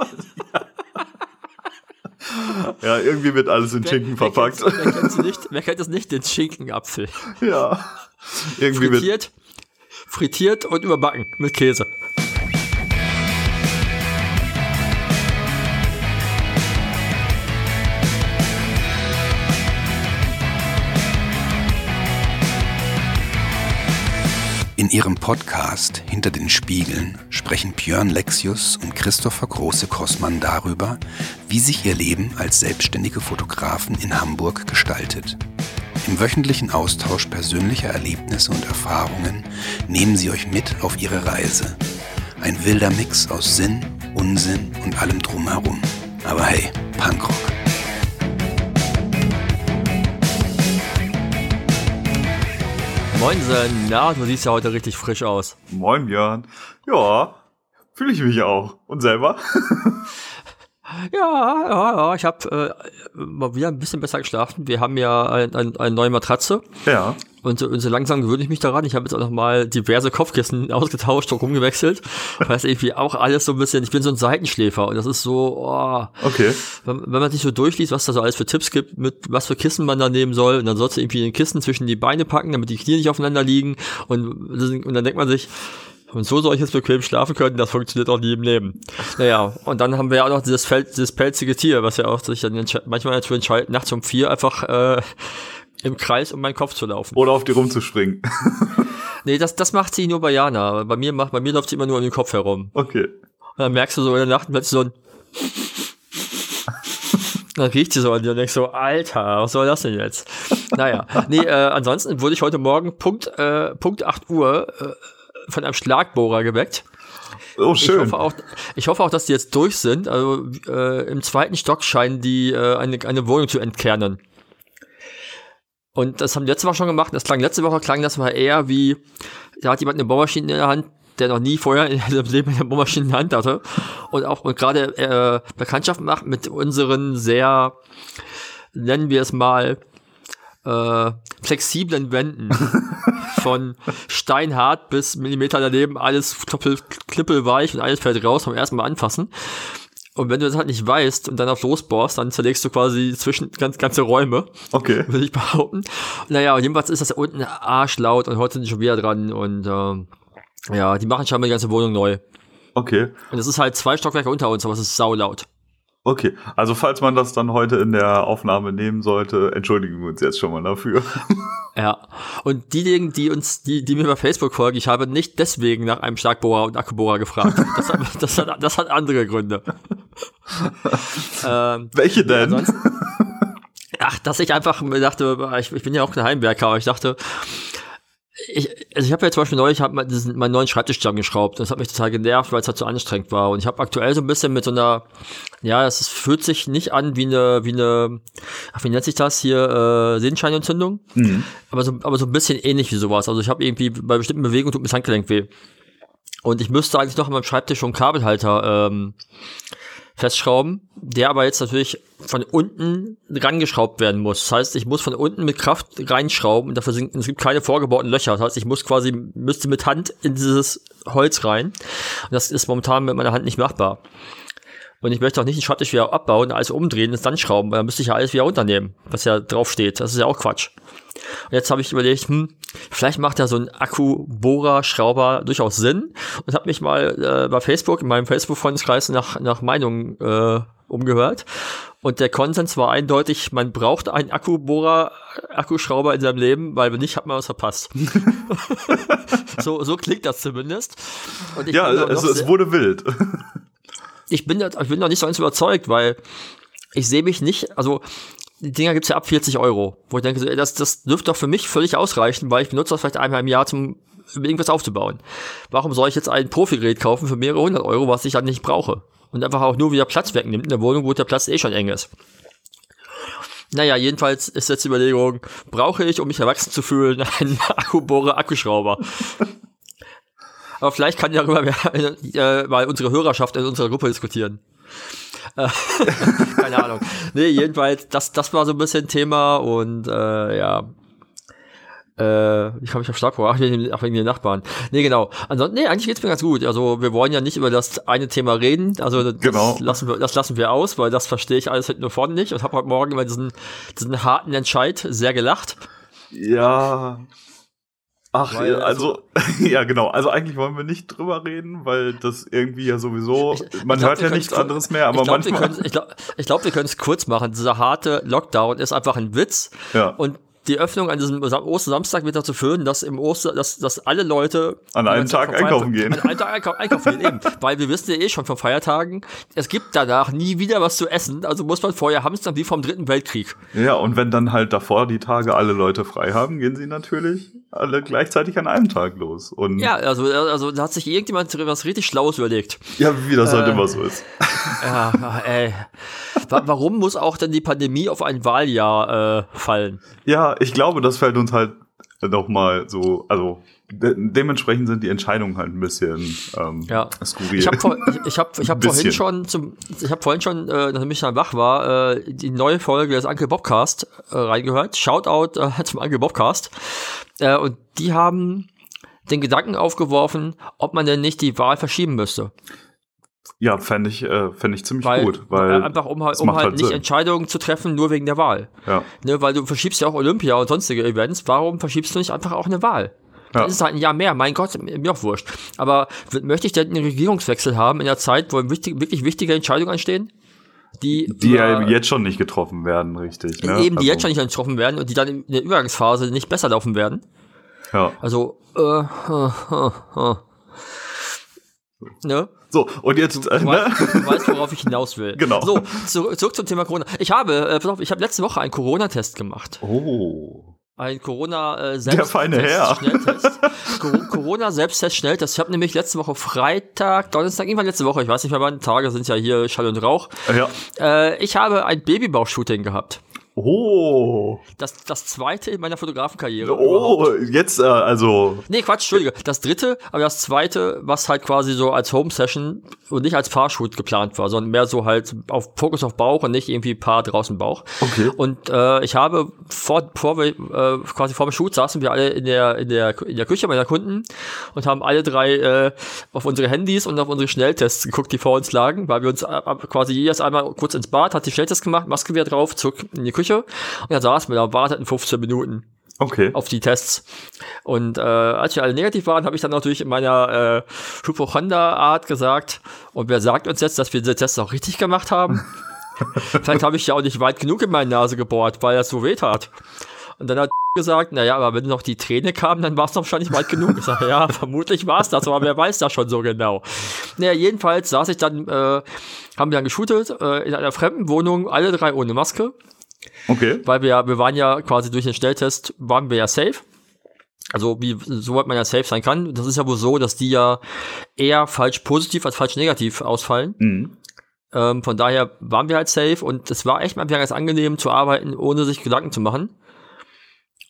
Ja, irgendwie wird alles in Schinken verpackt. Wer, wer, kennt, nicht, wer kennt es nicht, den Schinkenapfel? Ja. Irgendwie frittiert, frittiert und überbacken mit Käse. In ihrem Podcast Hinter den Spiegeln sprechen Björn Lexius und Christopher Große-Kossmann darüber, wie sich ihr Leben als selbstständige Fotografen in Hamburg gestaltet. Im wöchentlichen Austausch persönlicher Erlebnisse und Erfahrungen nehmen sie euch mit auf ihre Reise. Ein wilder Mix aus Sinn, Unsinn und allem drumherum. Aber hey, Punkrock. Moinsen, na, du siehst ja heute richtig frisch aus. Moin Björn. Ja, fühle ich mich auch. Und selber? Ja, ja, ja. Ich habe äh, mal wieder ein bisschen besser geschlafen. Wir haben ja ein, ein, eine neue Matratze. Ja. Und, und so langsam gewöhne ich mich daran. Ich habe jetzt auch noch mal diverse Kopfkissen ausgetauscht und rumgewechselt. Weil es irgendwie auch alles so ein bisschen, ich bin so ein Seitenschläfer und das ist so, oh, Okay. wenn, wenn man sich so durchliest, was da so alles für Tipps gibt, mit was für Kissen man da nehmen soll, und dann sollst du irgendwie ein Kissen zwischen die Beine packen, damit die Knie nicht aufeinander liegen. Und, und dann denkt man sich, und so soll ich jetzt bequem schlafen können, das funktioniert auch nie im Leben. Naja, und dann haben wir ja auch noch dieses, Fel dieses pelzige Tier, was ja auch sich dann manchmal dazu entscheidet, nachts um vier einfach äh, im Kreis um meinen Kopf zu laufen. Oder auf die rumzuspringen. Nee, das, das macht sie nur bei Jana. Bei mir, macht, bei mir läuft sie immer nur um den Kopf herum. Okay. Und dann merkst du so in der Nacht plötzlich so ein dann riecht sie so an dir und denkst so, Alter, was soll das denn jetzt? Naja, nee, äh, ansonsten wurde ich heute Morgen Punkt, äh, Punkt 8 Uhr äh, von einem Schlagbohrer geweckt. Oh, Ich schön. hoffe, auch, ich hoffe auch, dass die jetzt durch sind. Also äh, im zweiten Stock scheinen die äh, eine, eine Wohnung zu entkernen. Und das haben letzte Woche schon gemacht. Das klang letzte Woche klang das mal eher wie, da hat jemand eine Bohrmaschine in der Hand, der noch nie vorher in seinem Leben eine Bohrmaschine in der Hand hatte. Und auch und gerade äh, Bekanntschaft macht mit unseren sehr, nennen wir es mal, äh, flexiblen Wänden. Von steinhart bis Millimeter daneben, alles klippel, klippelweich und alles fällt raus vom ersten Mal anfassen. Und wenn du das halt nicht weißt und dann auf losbohrst, dann zerlegst du quasi zwischen ganz, ganze Räume, Okay. würde ich behaupten. Naja, und jedenfalls ist das da unten arschlaut und heute sind die schon wieder dran und ähm, ja, die machen scheinbar die ganze Wohnung neu. Okay. Und es ist halt zwei Stockwerke unter uns, aber es ist saulaut. Okay. Also, falls man das dann heute in der Aufnahme nehmen sollte, entschuldigen wir uns jetzt schon mal dafür. Ja. Und diejenigen, die uns, die, die mir bei Facebook folgen, ich habe nicht deswegen nach einem Schlagbohrer und Akkubohrer gefragt. Das hat, das hat, das hat andere Gründe. ähm, Welche denn? ansonsten- ach, dass ich einfach dachte, ich, ich bin ja auch kein Heimwerker, aber ich dachte, ich, also ich habe ja zum Beispiel neulich hab diesen, meinen neuen Schreibtisch zusammengeschraubt. Das hat mich total genervt, weil es halt so anstrengend war. Und ich habe aktuell so ein bisschen mit so einer, ja, es ist- fühlt sich nicht an wie eine, wie eine, ach, wie nennt sich das hier, äh, Sehenscheinentzündung? Mhm. aber so, aber so ein bisschen ähnlich wie sowas. Also ich habe irgendwie bei bestimmten Bewegungen tut mir das Handgelenk weh. Und ich müsste eigentlich noch an meinem Schreibtisch schon einen Kabelhalter ähm, festschrauben, der aber jetzt natürlich von unten rangeschraubt werden muss. Das heißt, ich muss von unten mit Kraft reinschrauben und dafür sind, es gibt keine vorgebauten Löcher. Das heißt, ich muss quasi, müsste mit Hand in dieses Holz rein. Und das ist momentan mit meiner Hand nicht machbar. Und ich möchte auch nicht den Schreibtisch wieder abbauen, alles umdrehen und dann schrauben, weil dann müsste ich ja alles wieder runternehmen, was ja drauf steht. Das ist ja auch Quatsch. Und jetzt habe ich überlegt, hm, vielleicht macht ja so ein Akkubohrer-Schrauber durchaus Sinn und habe mich mal äh, bei Facebook, in meinem Facebook-Freundeskreis nach, nach Meinungen äh, umgehört. Und der Konsens war eindeutig, man braucht einen Akkubohrer, Akkuschrauber in seinem Leben, weil wenn nicht, hat man was verpasst. so, so klingt das zumindest. Ja, auch es, es wurde wild. ich bin, da- ich bin noch nicht so ganz überzeugt, weil ich sehe mich nicht, also die Dinger gibt's ja ab 40 Euro, wo ich denke, das, das dürfte doch für mich völlig ausreichen, weil ich benutze das vielleicht einmal im Jahr, zum um irgendwas aufzubauen. Warum soll ich jetzt ein Profigerät kaufen für mehrere hundert Euro, was ich dann nicht brauche? Und einfach auch nur wieder Platz wegnimmt in der Wohnung, wo der Platz eh schon eng ist. Naja, jedenfalls ist jetzt die Überlegung, brauche ich, um mich erwachsen zu fühlen, einen Akkubohrer, Akkuschrauber. Aber vielleicht kann darüber äh, mal unsere Hörerschaft in unserer Gruppe diskutieren. Keine Ahnung. Nee, jedenfalls, das, das war so ein bisschen Thema und äh, ja. Äh, ich komme mich auf Schlagwort, ach, wegen, ach, wegen den Nachbarn. Nee, genau. Ansonsten, nee, eigentlich geht's mir ganz gut. Also, wir wollen ja nicht über das eine Thema reden. Also, das, Genau. lassen, wir, das lassen wir aus, weil das verstehe ich alles hinten und vorne nicht. Und habe heute Morgen über diesen, diesen harten Entscheid sehr gelacht. Ja. Ach, Weil, ja, also, ja, genau. Also eigentlich wollen wir nicht drüber reden, weil das irgendwie ja sowieso, Ich- man ich glaub, hört ja nichts anderes mehr, aber ich glaube, manchmal. glaub, ich glaub, wir können es kurz machen. Dieser harte Lockdown ist einfach ein Witz. Ja. Und die Öffnung an diesem Sam- Ostersamstag wird dazu führen, dass im Oster, dass, dass alle Leute An einem Tag einkaufen gehen. An einem Tag einkau einkaufen gehen, eben. Weil wir wissen ja eh schon von Feiertagen, es gibt danach nie wieder was zu essen, also muss man vorher hamstern wie vom Dritten Weltkrieg. Ja, und wenn dann halt davor die Tage alle Leute frei haben, gehen sie natürlich alle gleichzeitig an einem Tag los. Und Ja, also, also da hat sich irgendjemand was richtig Schlaues überlegt. ja wie das halt Äh, immer so ist. Ja, ey. Wa- Warum muss auch denn die Pandemie auf ein Wahljahr äh, fallen? Ja, ich glaube, das fällt uns halt noch mal so, also de dementsprechend sind die Entscheidungen halt ein bisschen ähm, Ja. skurril. Ich habe vor, ich, ich hab, ich hab vorhin schon zum, ich habe vorhin schon, äh, nachdem ich dann wach war, äh, die neue Folge des Uncle Bobcast äh, reingehört. Shoutout äh, zum Uncle Bobcast. Äh, und die haben den Gedanken aufgeworfen, ob man denn nicht die Wahl verschieben müsste. Ja, fände ich, äh, fänd ich ziemlich Weil, gut, weil äh, einfach um halt, um halt halt nicht Sinn. Entscheidungen zu treffen, nur wegen der Wahl. ja, Ne, weil du verschiebst ja auch Olympia und sonstige Events. Warum verschiebst du nicht einfach auch eine Wahl? Ja. Das ist halt ein Jahr mehr. Mein Gott, mir auch wurscht. Aber möchte ich denn einen Regierungswechsel haben in der Zeit, wo wichtig, wirklich wichtige Entscheidungen anstehen? Die, die ja jetzt schon nicht getroffen werden, richtig. Ne? eben, die jetzt Also, schon nicht getroffen werden und die dann in der Übergangsphase nicht besser laufen werden. Ja. Also, äh, äh, äh, äh. Ne? So, und jetzt, äh, Du ne? weißt, du weißt, worauf ich hinaus will. Genau. So, zurück, zurück zum Thema Corona. Ich habe, äh, pass auf, ich habe letzte Woche einen Corona-Test gemacht. Oh. Ein Corona äh, Der feine Herr. Schnelltest. Cor- Corona Selbsttest Schnelltest. Ich habe nämlich letzte Woche Freitag, Donnerstag, irgendwann letzte Woche, ich weiß nicht mehr wann, Tage sind ja hier Schall und Rauch. Ja. Äh, ich habe ein Babybauch-Shooting gehabt. Oh. Das, das zweite in meiner Fotografenkarriere. Oh, jetzt, äh, also, Nee, Quatsch, Entschuldige. Das dritte, aber das zweite, was halt quasi so als Home-Session und nicht als Fahrshoot geplant war, sondern mehr so halt auf Fokus auf Bauch und nicht irgendwie Paar draußen Bauch. Okay. Und äh, ich habe vor, vor äh, quasi vor dem Shoot saßen wir alle in der, in der, in der Küche meiner Kunden und haben alle drei äh, auf unsere Handys und auf unsere Schnelltests geguckt, die vor uns lagen, weil wir uns ab, quasi jedes einmal kurz ins Bad, hat die Schnelltests gemacht, Maske wieder drauf, zurück in die Küche und dann saßen wir da und warteten 15 Minuten okay. auf die Tests. Und äh, als wir alle negativ waren, habe ich dann natürlich in meiner äh, Hypochonder-Art gesagt, und wer sagt uns jetzt, dass wir diese Tests auch richtig gemacht haben? Vielleicht habe ich ja auch nicht weit genug in meine Nase gebohrt, weil das so weh tat. Und dann hat gesagt, naja, aber wenn noch die Träne kam, dann war es doch wahrscheinlich weit genug. Ich sage, ja, vermutlich war es das, aber wer weiß das schon so genau. Naja, jedenfalls saß ich dann, äh, haben wir dann geshootet, äh, in einer fremden Wohnung, alle drei ohne Maske Okay. weil wir ja, wir waren ja quasi durch den Schnelltest, waren wir ja safe. Also wie so weit man ja safe sein kann. Das ist ja wohl so, dass die ja eher falsch positiv als falsch negativ ausfallen. Mhm. Ähm, von daher waren wir halt safe und es war echt mal wieder ganz angenehm zu arbeiten, ohne sich Gedanken zu machen.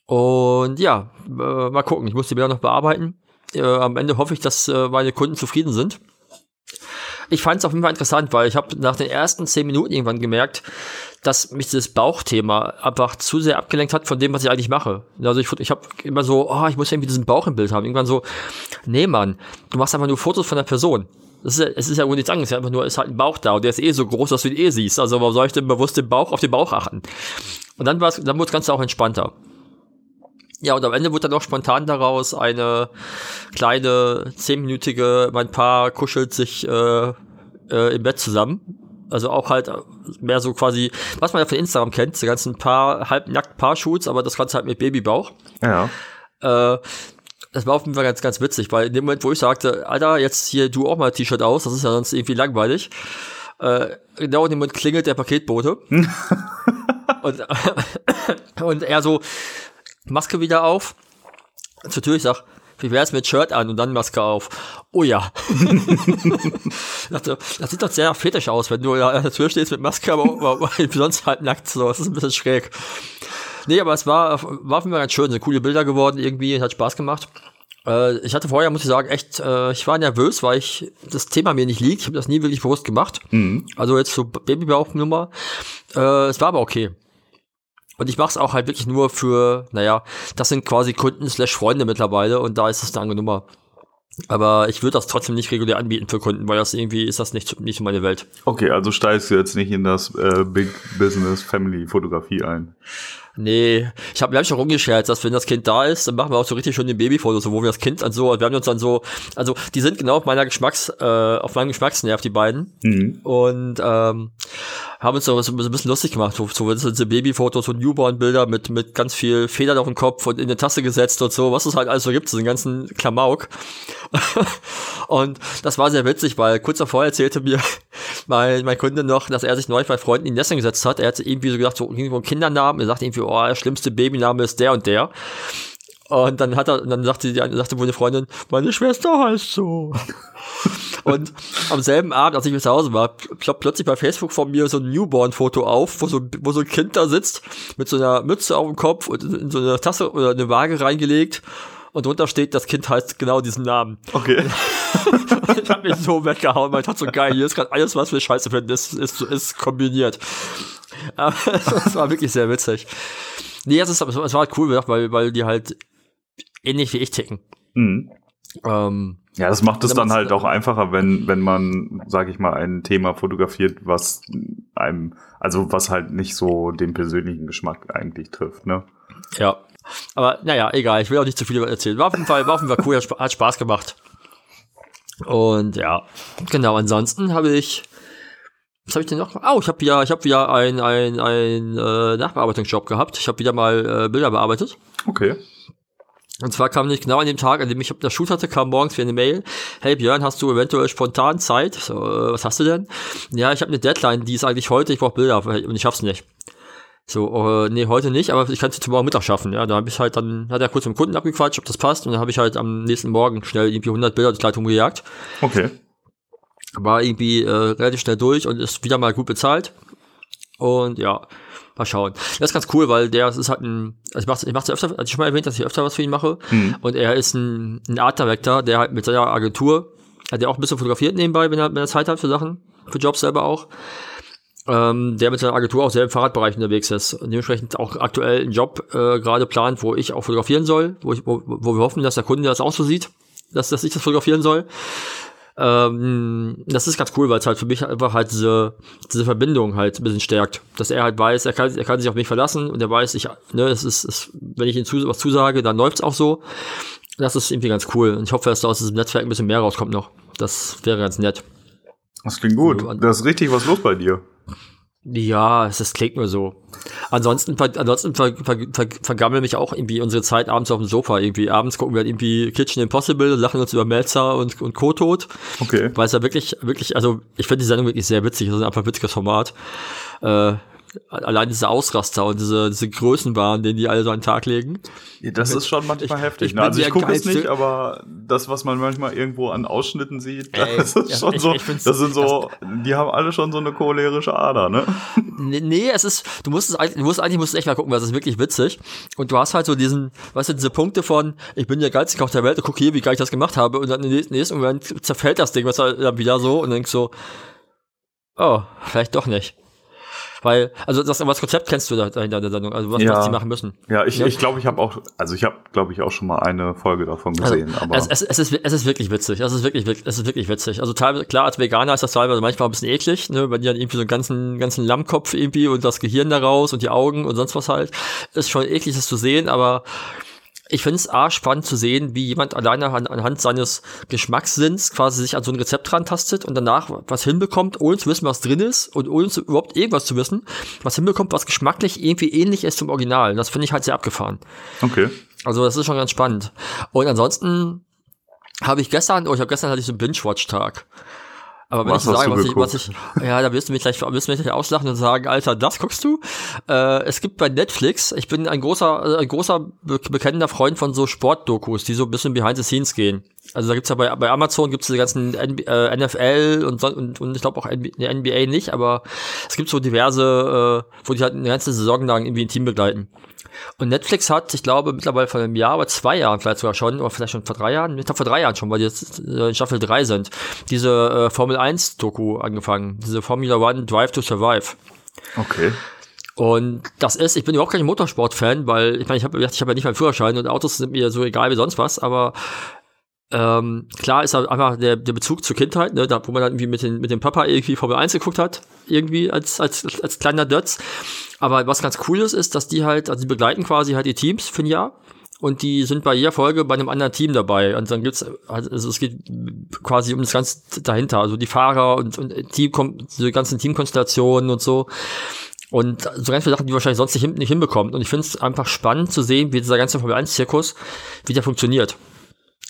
Und ja, äh, mal gucken. Ich muss die Bilder noch bearbeiten. Äh, am Ende hoffe ich, dass äh, meine Kunden zufrieden sind. Ich fand es auf jeden Fall interessant, weil ich habe nach den ersten zehn Minuten irgendwann gemerkt, dass mich dieses Bauchthema einfach zu sehr abgelenkt hat von dem, was ich eigentlich mache. Also ich, ich habe immer so, oh, ich muss irgendwie diesen Bauch im Bild haben. Irgendwann so, nee, Mann, du machst einfach nur Fotos von der Person. Das ist es ist ja wohl nichts anderes, einfach nur, ist halt ein Bauch da und der ist eh so groß, dass du ihn eh siehst. Also warum soll ich denn bewusst den Bauch auf den Bauch achten? Und dann, war's, dann wurde das Ganze auch entspannter. Ja, und am Ende wurde dann auch spontan daraus eine kleine, zehnminütige, mein Paar kuschelt sich äh, äh, im Bett zusammen. Also auch halt mehr so quasi, was man ja von Instagram kennt, diese ganzen Paar, halbnackt Paar-Shoots, aber das Ganze halt mit Babybauch. Ja. Äh, das war auf jeden Fall ganz, ganz witzig, weil in dem Moment, wo ich sagte, Alter, jetzt hier du auch mal ein T-Shirt aus, das ist ja sonst irgendwie langweilig, äh, genau in dem Moment klingelt der Paketbote. und, und er so, Maske wieder auf, zur Tür, ich sag, wie wär's mit Shirt an und dann Maske auf? Oh ja. Dachte, das sieht doch sehr fetisch aus, wenn du ja an der Tür stehst mit Maske, aber, aber sonst halt nackt, so, das ist ein bisschen schräg. Nee, aber es war, war für mich ganz schön, sind coole Bilder geworden irgendwie, hat Spaß gemacht. Äh, ich hatte vorher, muss ich sagen, echt, äh, ich war nervös, weil ich das Thema mir nicht liegt. Ich habe das nie wirklich bewusst gemacht. Also jetzt so Babybauchnummer. Äh, es war aber okay. Und ich mache es auch halt wirklich nur für, naja, das sind quasi Kunden slash Freunde mittlerweile und da ist es eine andere Nummer. Aber ich würde das trotzdem nicht regulär anbieten für Kunden, weil das irgendwie ist das nicht, nicht meine Welt. Okay, also steigst du jetzt nicht in das äh, Big Business Family Fotografie ein. Nee, ich habe mir schon rumgescherzt, dass wenn das Kind da ist, dann machen wir auch so richtig schön die Babyfotos, wo wir das Kind dann so, wir haben uns dann so, also die sind genau auf meiner Geschmacks, äh, auf meinem Geschmacksnerv, die beiden. Mhm. Und ähm, haben uns so, so ein bisschen lustig gemacht. So, so diese Babyfotos und Newborn-Bilder mit, mit ganz viel Federn auf dem Kopf und in eine Tasse gesetzt und so, was es halt alles so gibt, so den ganzen Klamauk. und das war sehr witzig, weil kurz davor erzählte mir mein, mein Kunde noch, dass er sich neu bei Freunden in Nestern gesetzt hat. Er hat irgendwie so gedacht, so irgendwo einen Kindernamen. Er sagt irgendwie, oh, der schlimmste Babyname ist der und der. Und dann hat er, dann sagte, die, sagte wohl eine Freundin, meine Schwester heißt so. und am selben Abend, als ich zu Hause war, ploppt plötzlich bei Facebook von mir so ein Newborn-Foto auf, wo so, wo so ein Kind da sitzt, mit so einer Mütze auf dem Kopf und in so eine Tasse oder eine Waage reingelegt. Und drunter steht, das Kind heißt genau diesen Namen. Okay. ich hab mich so weggehauen, weil ich dachte so geil, hier ist gerade alles, was wir scheiße finden, ist, ist, ist kombiniert. Aber es war wirklich sehr witzig. Nee, es, ist, es war halt cool, weil, weil die halt ähnlich wie ich ticken. Mhm. Ähm, ja, das macht es dann halt auch einfacher, wenn, wenn man, sag ich mal, ein Thema fotografiert, was einem, also was halt nicht so den persönlichen Geschmack eigentlich trifft, ne? Ja. Aber naja, egal, ich will auch nicht zu viel erzählen. War auf jeden Fall, war auf jeden Fall cool, hat Spaß gemacht. Und ja, genau, ansonsten habe ich, was habe ich denn noch? Oh, ich habe ja, ich habe wieder ein, ein, ein äh, Nachbearbeitungsjob gehabt. Ich habe wieder mal äh, Bilder bearbeitet. Okay. Und zwar kam nicht genau an dem Tag, an dem ich der Shoot hatte, kam morgens wieder eine Mail. Hey Björn, hast du eventuell spontan Zeit? So, äh, was hast du denn? Ja, ich habe eine Deadline, die ist eigentlich heute, ich brauche Bilder und ich schaff's nicht. So, äh, nee, heute nicht, aber ich kann es morgen Mittag schaffen. Ja, da habe ich halt dann, hat er kurz mit dem Kunden abgequatscht, ob das passt, und dann habe ich halt am nächsten Morgen schnell irgendwie 100 Bilder durch Leitung gejagt. Okay. War irgendwie äh, relativ schnell durch und ist wieder mal gut bezahlt. Und ja, Mal schauen. Das ist ganz cool, weil der ist halt ein, also ich mach's, ich mach's öfter, also ich schon mal erwähnt, dass ich öfter was für ihn mache. Mhm. Und er ist ein, ein Art Director, der halt mit seiner Agentur, hat er auch ein bisschen fotografiert nebenbei, wenn er, wenn er Zeit hat für Sachen, für Jobs selber auch. Ähm, der mit seiner Agentur auch sehr im Fahrradbereich unterwegs ist und dementsprechend auch aktuell einen Job äh, gerade plant, wo ich auch fotografieren soll, wo, ich, wo, wo wir hoffen, dass der Kunde das auch so sieht, dass, dass ich das fotografieren soll. Ähm, das ist ganz cool, weil es halt für mich einfach halt diese, diese Verbindung halt ein bisschen stärkt. Dass er halt weiß, er kann, er kann sich auf mich verlassen und er weiß, ich, ne, es ist, es, wenn ich ihm zu, was zusage, dann läuft's auch so. Das ist irgendwie ganz cool. Und ich hoffe, dass da aus diesem Netzwerk ein bisschen mehr rauskommt noch. Das wäre ganz nett. Das klingt gut. Da ist richtig was los bei dir. Ja, es klingt nur so. Ansonsten, ver, ansonsten ver, ver, ver, vergammeln mich auch irgendwie unsere Zeit abends auf dem Sofa. Irgendwie abends gucken wir halt irgendwie Kitchen Impossible, lachen uns über Melzer und, und Co-Tod. Okay. Weil es ja wirklich, wirklich, also ich finde die Sendung wirklich sehr witzig. Das ist einfach ein witziges Format. Äh, allein diese Ausraster und diese, diese Größenwahn, den die alle so an den Tag legen. Ja, das ist schon manchmal ich, heftig. Ich ne? Also ich gucke es nicht, aber das, was man manchmal irgendwo an Ausschnitten sieht, Ey, das ist schon ich, so, das sind so, die haben alle schon so eine cholerische Ader, ne? Nee, es ist, du musst es eigentlich, du musst eigentlich musst echt mal gucken, weil es ist wirklich witzig. Und du hast halt so diesen, weißt du, diese Punkte von, ich bin der geilste Koch der Welt, guck hier, wie geil ich das gemacht habe, und dann im nächsten Moment zerfällt das Ding, was dann wieder so, und denkst so, oh, vielleicht doch nicht. Weil, also das, das Konzept kennst du da dahinter der Sendung, also was, ja. was die machen müssen. Ja, ich glaube, ich, glaub, ich habe auch, also ich habe, glaube ich, auch schon mal eine Folge davon also, gesehen. Also, aber es, es, es, ist, es ist wirklich witzig. Es ist wirklich, es ist wirklich witzig. Also teilweise, klar, als Veganer ist das teilweise manchmal ein bisschen eklig, ne, wenn die dann irgendwie so einen ganzen, ganzen Lammkopf irgendwie und das Gehirn daraus und die Augen und sonst was halt. Ist schon eklig, das zu sehen, aber ich finde es A, spannend zu sehen, wie jemand alleine an, anhand seines Geschmackssinns quasi sich an so ein Rezept rantastet und danach was hinbekommt, ohne zu wissen, was drin ist und ohne zu, überhaupt irgendwas zu wissen, was hinbekommt, was geschmacklich irgendwie ähnlich ist zum Original. Das finde ich halt sehr abgefahren. Okay. Also das ist schon ganz spannend. Und ansonsten habe ich gestern, oh, ich habe gestern hatte ich so einen Binge-Watch-Tag. Aber wenn was ich sage, was ich, was ich, ja, da wirst du mich gleich, wirst du mich gleich auslachen und sagen, Alter, das guckst du? Äh, es gibt bei Netflix, ich bin ein großer, ein großer bekennender Freund von so Sportdokus, die so ein bisschen behind the scenes gehen. Also da gibt's ja bei, bei Amazon gibt's die ganzen NB, äh, NFL und, und, und ich glaube auch NBA, NBA nicht, aber es gibt so diverse, äh, wo die halt eine ganze Saison lang irgendwie ein Team begleiten. Und Netflix hat, ich glaube, mittlerweile vor einem Jahr oder zwei Jahren vielleicht sogar schon, oder vielleicht schon vor drei Jahren, ich glaube vor drei Jahren schon, weil die jetzt in Staffel 3 sind, diese äh, Formel 1 Doku angefangen. Diese Formula One Drive to Survive. Okay. Und das ist, ich bin überhaupt kein Motorsport-Fan, weil ich meine, ich habe ich hab ja nicht meinen Führerschein und Autos sind mir so egal wie sonst was, aber ähm, klar ist halt einfach der, der Bezug zur Kindheit, ne, da, wo man dann irgendwie mit, den, mit dem Papa irgendwie Formel 1 geguckt hat, irgendwie als, als, als kleiner Dötz. Aber was ganz cool ist, ist, dass die halt, also die begleiten quasi halt die Teams für ein Jahr und die sind bei jeder Folge bei einem anderen Team dabei. Und dann gibt's, also es geht quasi um das Ganze dahinter, also die Fahrer und, und Team, diese ganzen Teamkonstellationen und so. Und so ganz viele Sachen, die wahrscheinlich sonst nicht, nicht hinbekommt. Und ich finde es einfach spannend zu sehen, wie dieser ganze Formel 1-Zirkus, wie der funktioniert.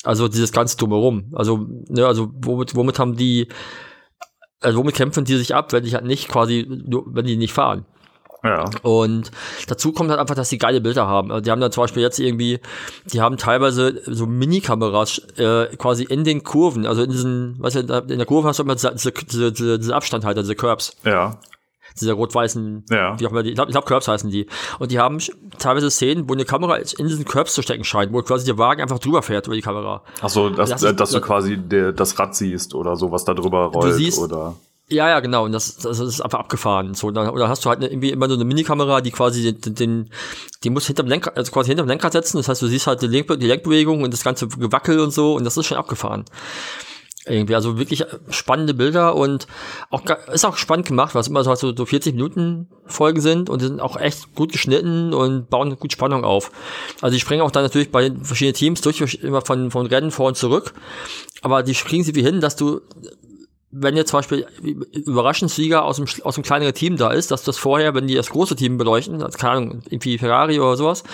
Also dieses ganze Drumherum. Also, ne, also womit, womit haben die, also womit kämpfen die sich ab, wenn die halt nicht quasi, wenn die nicht fahren? Ja. Und dazu kommt halt einfach, dass die geile Bilder haben. Also die haben dann zum Beispiel jetzt irgendwie, die haben teilweise so Mini-Kameras äh, quasi in den Kurven, also in diesen, weißt du, in der Kurve hast du immer diese, diese, diese, diese Abstandhalter, diese Curbs. Ja diese rot-weißen, ja. wie auch immer die, ich glaube, glaub, Curbs heißen die. Und die haben teilweise Szenen, wo eine Kamera in diesen Curbs zu stecken scheint, wo quasi der Wagen einfach drüber fährt über die Kamera. Ach so, dass, das, dass du quasi der, das Rad siehst oder so, was da drüber rollt siehst, oder. Ja, ja, genau. Und das, das ist einfach abgefahren. So, dann, oder hast du halt irgendwie immer so eine Minikamera, die quasi den, den die muss hinterm Lenkrad, also quasi hinterm Lenkrad setzen. Das heißt, du siehst halt die, Lenk, die Lenkbewegung und das ganze Gewackel und so. Und das ist schon abgefahren. Irgendwie, also wirklich spannende Bilder und auch ist auch spannend gemacht, was immer so, so 40 Minuten Folgen sind und sind auch echt gut geschnitten und bauen gut Spannung auf. Also die springen auch dann natürlich bei den verschiedenen Teams durch immer von, von Rennen vor und zurück. Aber die kriegen sie wie hin, dass du wenn jetzt zum Beispiel Überraschungssieger aus dem, aus dem kleineren Team da ist, dass das vorher, wenn die das große Team beleuchten, also keine Ahnung, irgendwie Ferrari oder sowas,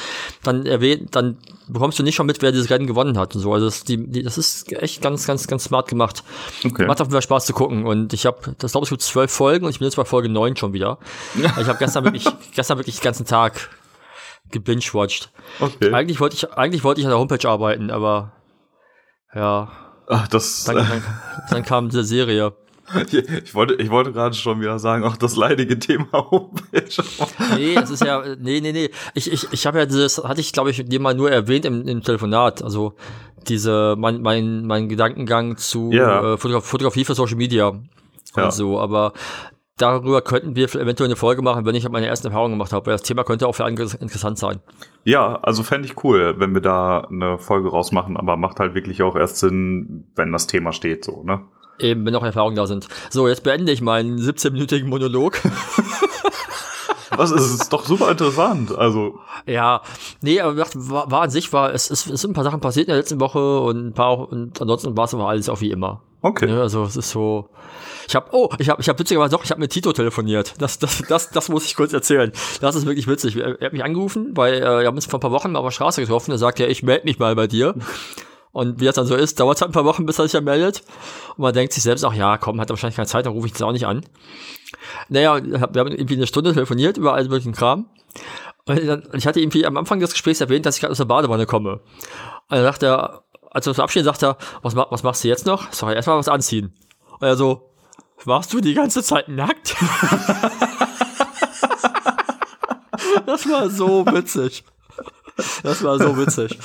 dann erwähnt, dann bekommst du nicht schon mit, wer dieses Rennen gewonnen hat und so. Also das, die, die, das ist echt ganz, ganz, ganz smart gemacht. Okay. Macht auf jeden Fall Spaß zu gucken. Und ich habe, das glaube ich, gibt zwölf Folgen und ich bin jetzt bei Folge neun schon wieder. ich habe gestern wirklich, gestern wirklich den ganzen Tag gebingewatcht. Okay. Eigentlich wollte ich, eigentlich wollte ich an der Homepage arbeiten, aber ja, Ach, das. Dann, dann, dann kam diese Serie. Ich wollte, ich wollte gerade schon wieder sagen, auch das leidige Thema Homepage. nee, das ist ja, nee, nee, nee. Ich, ich, ich habe ja dieses, hatte ich glaube ich dir mal nur erwähnt im, im Telefonat, also diese, mein, mein, mein Gedankengang zu ja. äh, Fotograf Fotografie für Social Media und ja. so, aber darüber könnten wir eventuell eine Folge machen, wenn ich meine ersten Erfahrungen gemacht habe, weil das Thema könnte auch für andere interessant sein. Ja, also fände ich cool, wenn wir da eine Folge rausmachen, aber macht halt wirklich auch erst Sinn, wenn das Thema steht, so, ne? Eben, wenn noch Erfahrungen da sind. So, jetzt beende ich meinen 17-minütigen Monolog. Was ist, ist doch super interessant. Also ja, nee, aber war, war an sich war es, es, es sind ein paar Sachen passiert in der letzten Woche und ein paar und ansonsten war es aber alles auch wie immer. Okay. Ja, also es ist so. Ich habe, oh, ich habe, ich habe witzigerweise doch, ich habe mit Tito telefoniert. Das, das, das, das muss ich kurz erzählen. Das ist wirklich witzig. Er, er hat mich angerufen, weil äh, wir haben uns vor ein paar Wochen mal auf der Straße getroffen. Er sagt ja, ich melde mich mal bei dir. Und wie das dann so ist, dauert es halt ein paar Wochen, bis er sich ja meldet. Und man denkt sich selbst auch, ja, komm, hat er wahrscheinlich keine Zeit, dann rufe ich das auch nicht an. Naja, wir haben irgendwie eine Stunde telefoniert über all möglichen Kram. Und ich hatte irgendwie am Anfang des Gesprächs erwähnt, dass ich gerade aus der Badewanne komme. Und dann sagt er, als wir uns verabschieden, sagt er, was, was machst du jetzt noch? Sag, erstmal was anziehen. Und er so, warst du die ganze Zeit nackt? das war so witzig. Das war so witzig.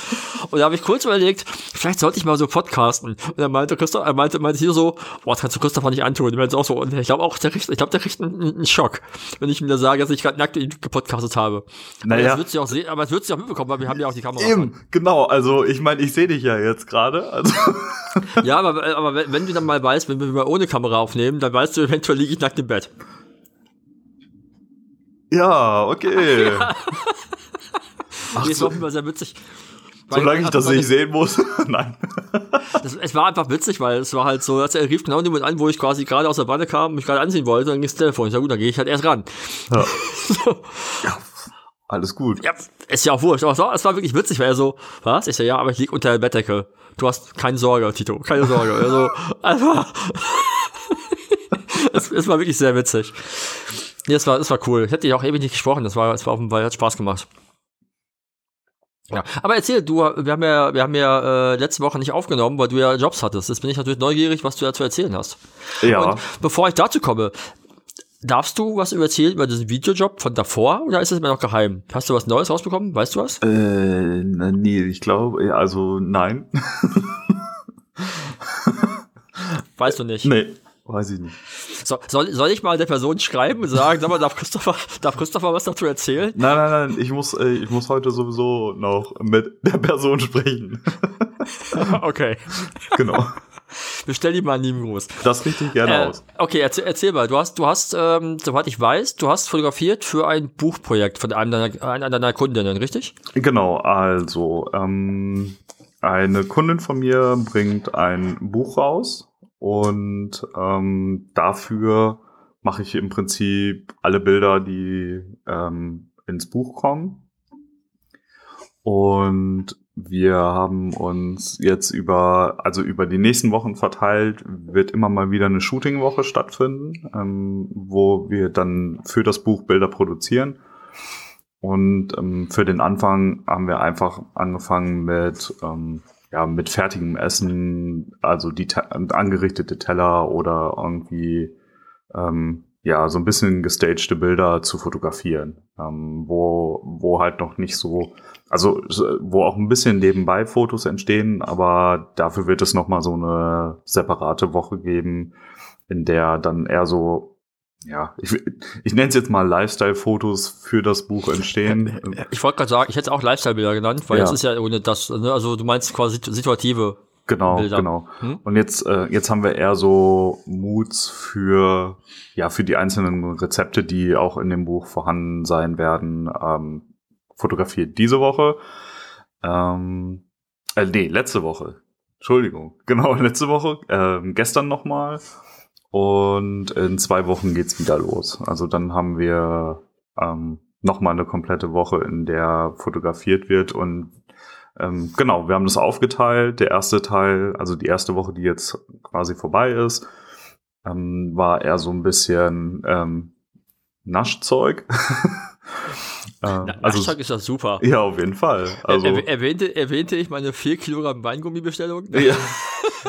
Und da habe ich kurz überlegt, vielleicht sollte ich mal so podcasten. Und er meinte, Christoph, er meinte, meinte hier so, boah, das kannst du Christopher nicht antun. Und meinte auch so, und ich glaube auch, der kriegt, ich glaube, der kriegt einen, einen, Schock, wenn ich ihm da sage, dass ich gerade nackt gepodcastet habe. Naja. Das wird sie auch sehen, aber es wird sie auch mitbekommen, weil wir haben ja auch die Kamera. Eben, an. genau. Also, ich meine, ich sehe dich ja jetzt gerade. Also. ja, aber, aber wenn, wenn du dann mal weißt, wenn wir mal ohne Kamera aufnehmen, dann weißt du, eventuell liege ich nackt im Bett. Ja, okay. ja. Ach, nee, es war auf jeden Fall sehr witzig. Solange ich das nicht sehen muss. Nein. Das, es war einfach witzig, weil es war halt so, dass er rief genau in dem Moment an, wo ich quasi gerade aus der Wanne kam, mich gerade ansehen wollte, dann ging das Telefon. Ich sag, gut, dann gehe ich halt erst ran. Ja. so. ja. Alles gut. Ja, ist ja auch wurscht. Aber es war, es war wirklich witzig, weil er so, was? Ich sag, ja, aber ich lieg unter der Bettdecke. Du hast keine Sorge, Tito, keine Sorge. Also, einfach. es, es war wirklich sehr witzig. Nee, es war, es war cool. Ich hätte dich auch ewig nicht gesprochen. Das war, es war Fall, hat Spaß gemacht. Ja, aber erzähl, du, wir haben ja, wir haben ja äh, letzte Woche nicht aufgenommen, weil du ja Jobs hattest. Jetzt bin ich natürlich neugierig, was du da zu erzählen hast. Ja. Und bevor ich dazu komme, darfst du was erzählen über diesen Videojob von davor oder ist es immer noch geheim? Hast du was Neues rausbekommen? Weißt du was? Äh, nee, ich glaube, also nein. weißt du nicht? Nee. Weiß ich nicht. So, So, soll, soll ich mal der Person schreiben und sagen, sag mal, darf Christopher, darf Christopher was dazu erzählen? Nein, nein, nein, ich muss, äh, ich muss heute sowieso noch mit der Person sprechen. okay. genau. Bestell die mal lieben Gruß. Das richte ich gerne Äh, aus. okay, erzähl, erzähl mal. Du hast, du hast, ähm, soweit ich weiß, du hast fotografiert für ein Buchprojekt von einem deiner, einer deiner Kundinnen, richtig? Genau, also ähm, eine Kundin von mir bringt ein Buch raus und ähm, dafür mache ich im Prinzip alle Bilder, die ähm, ins Buch kommen. Und wir haben uns jetzt über, also über die nächsten Wochen verteilt, wird immer mal wieder eine Shootingwoche stattfinden, ähm, wo wir dann für das Buch Bilder produzieren. Und ähm, für den Anfang haben wir einfach angefangen mit, ähm, ja, mit fertigem Essen, also die te angerichtete Teller oder irgendwie ähm, ja, so ein bisschen gestagte Bilder zu fotografieren, ähm, wo, wo halt noch nicht so, also wo auch ein bisschen nebenbei Fotos entstehen, aber dafür wird es nochmal so eine separate Woche geben, in der dann eher so, ja, ich, ich nenne es jetzt mal Lifestyle-Fotos für das Buch entstehen. Ich wollte gerade sagen, ich hätte es auch Lifestyle-Bilder genannt, weil Ja. das ist ja ohne das, ne? also du meinst quasi situative. Genau, Bilder. genau. Hm? Und jetzt, äh, jetzt haben wir eher so Moods für, ja, für die einzelnen Rezepte, die auch in dem Buch vorhanden sein werden, ähm, fotografiert diese Woche. Ähm, äh, nee, letzte Woche. Entschuldigung. Genau, letzte Woche. Ähm, gestern nochmal. Und in zwei Wochen geht's wieder los. Also dann haben wir ähm, nochmal eine komplette Woche, in der fotografiert wird und ähm, genau, wir haben das aufgeteilt. Der erste Teil, also die erste Woche, die jetzt quasi vorbei ist, ähm, war eher so ein bisschen ähm, Naschzeug. ähm, Na, also, Naschzeug ist das super. ja, auf jeden Fall. Also, er, erwähnte, erwähnte ich meine 4 Kilogramm Weingummibestellung? ja,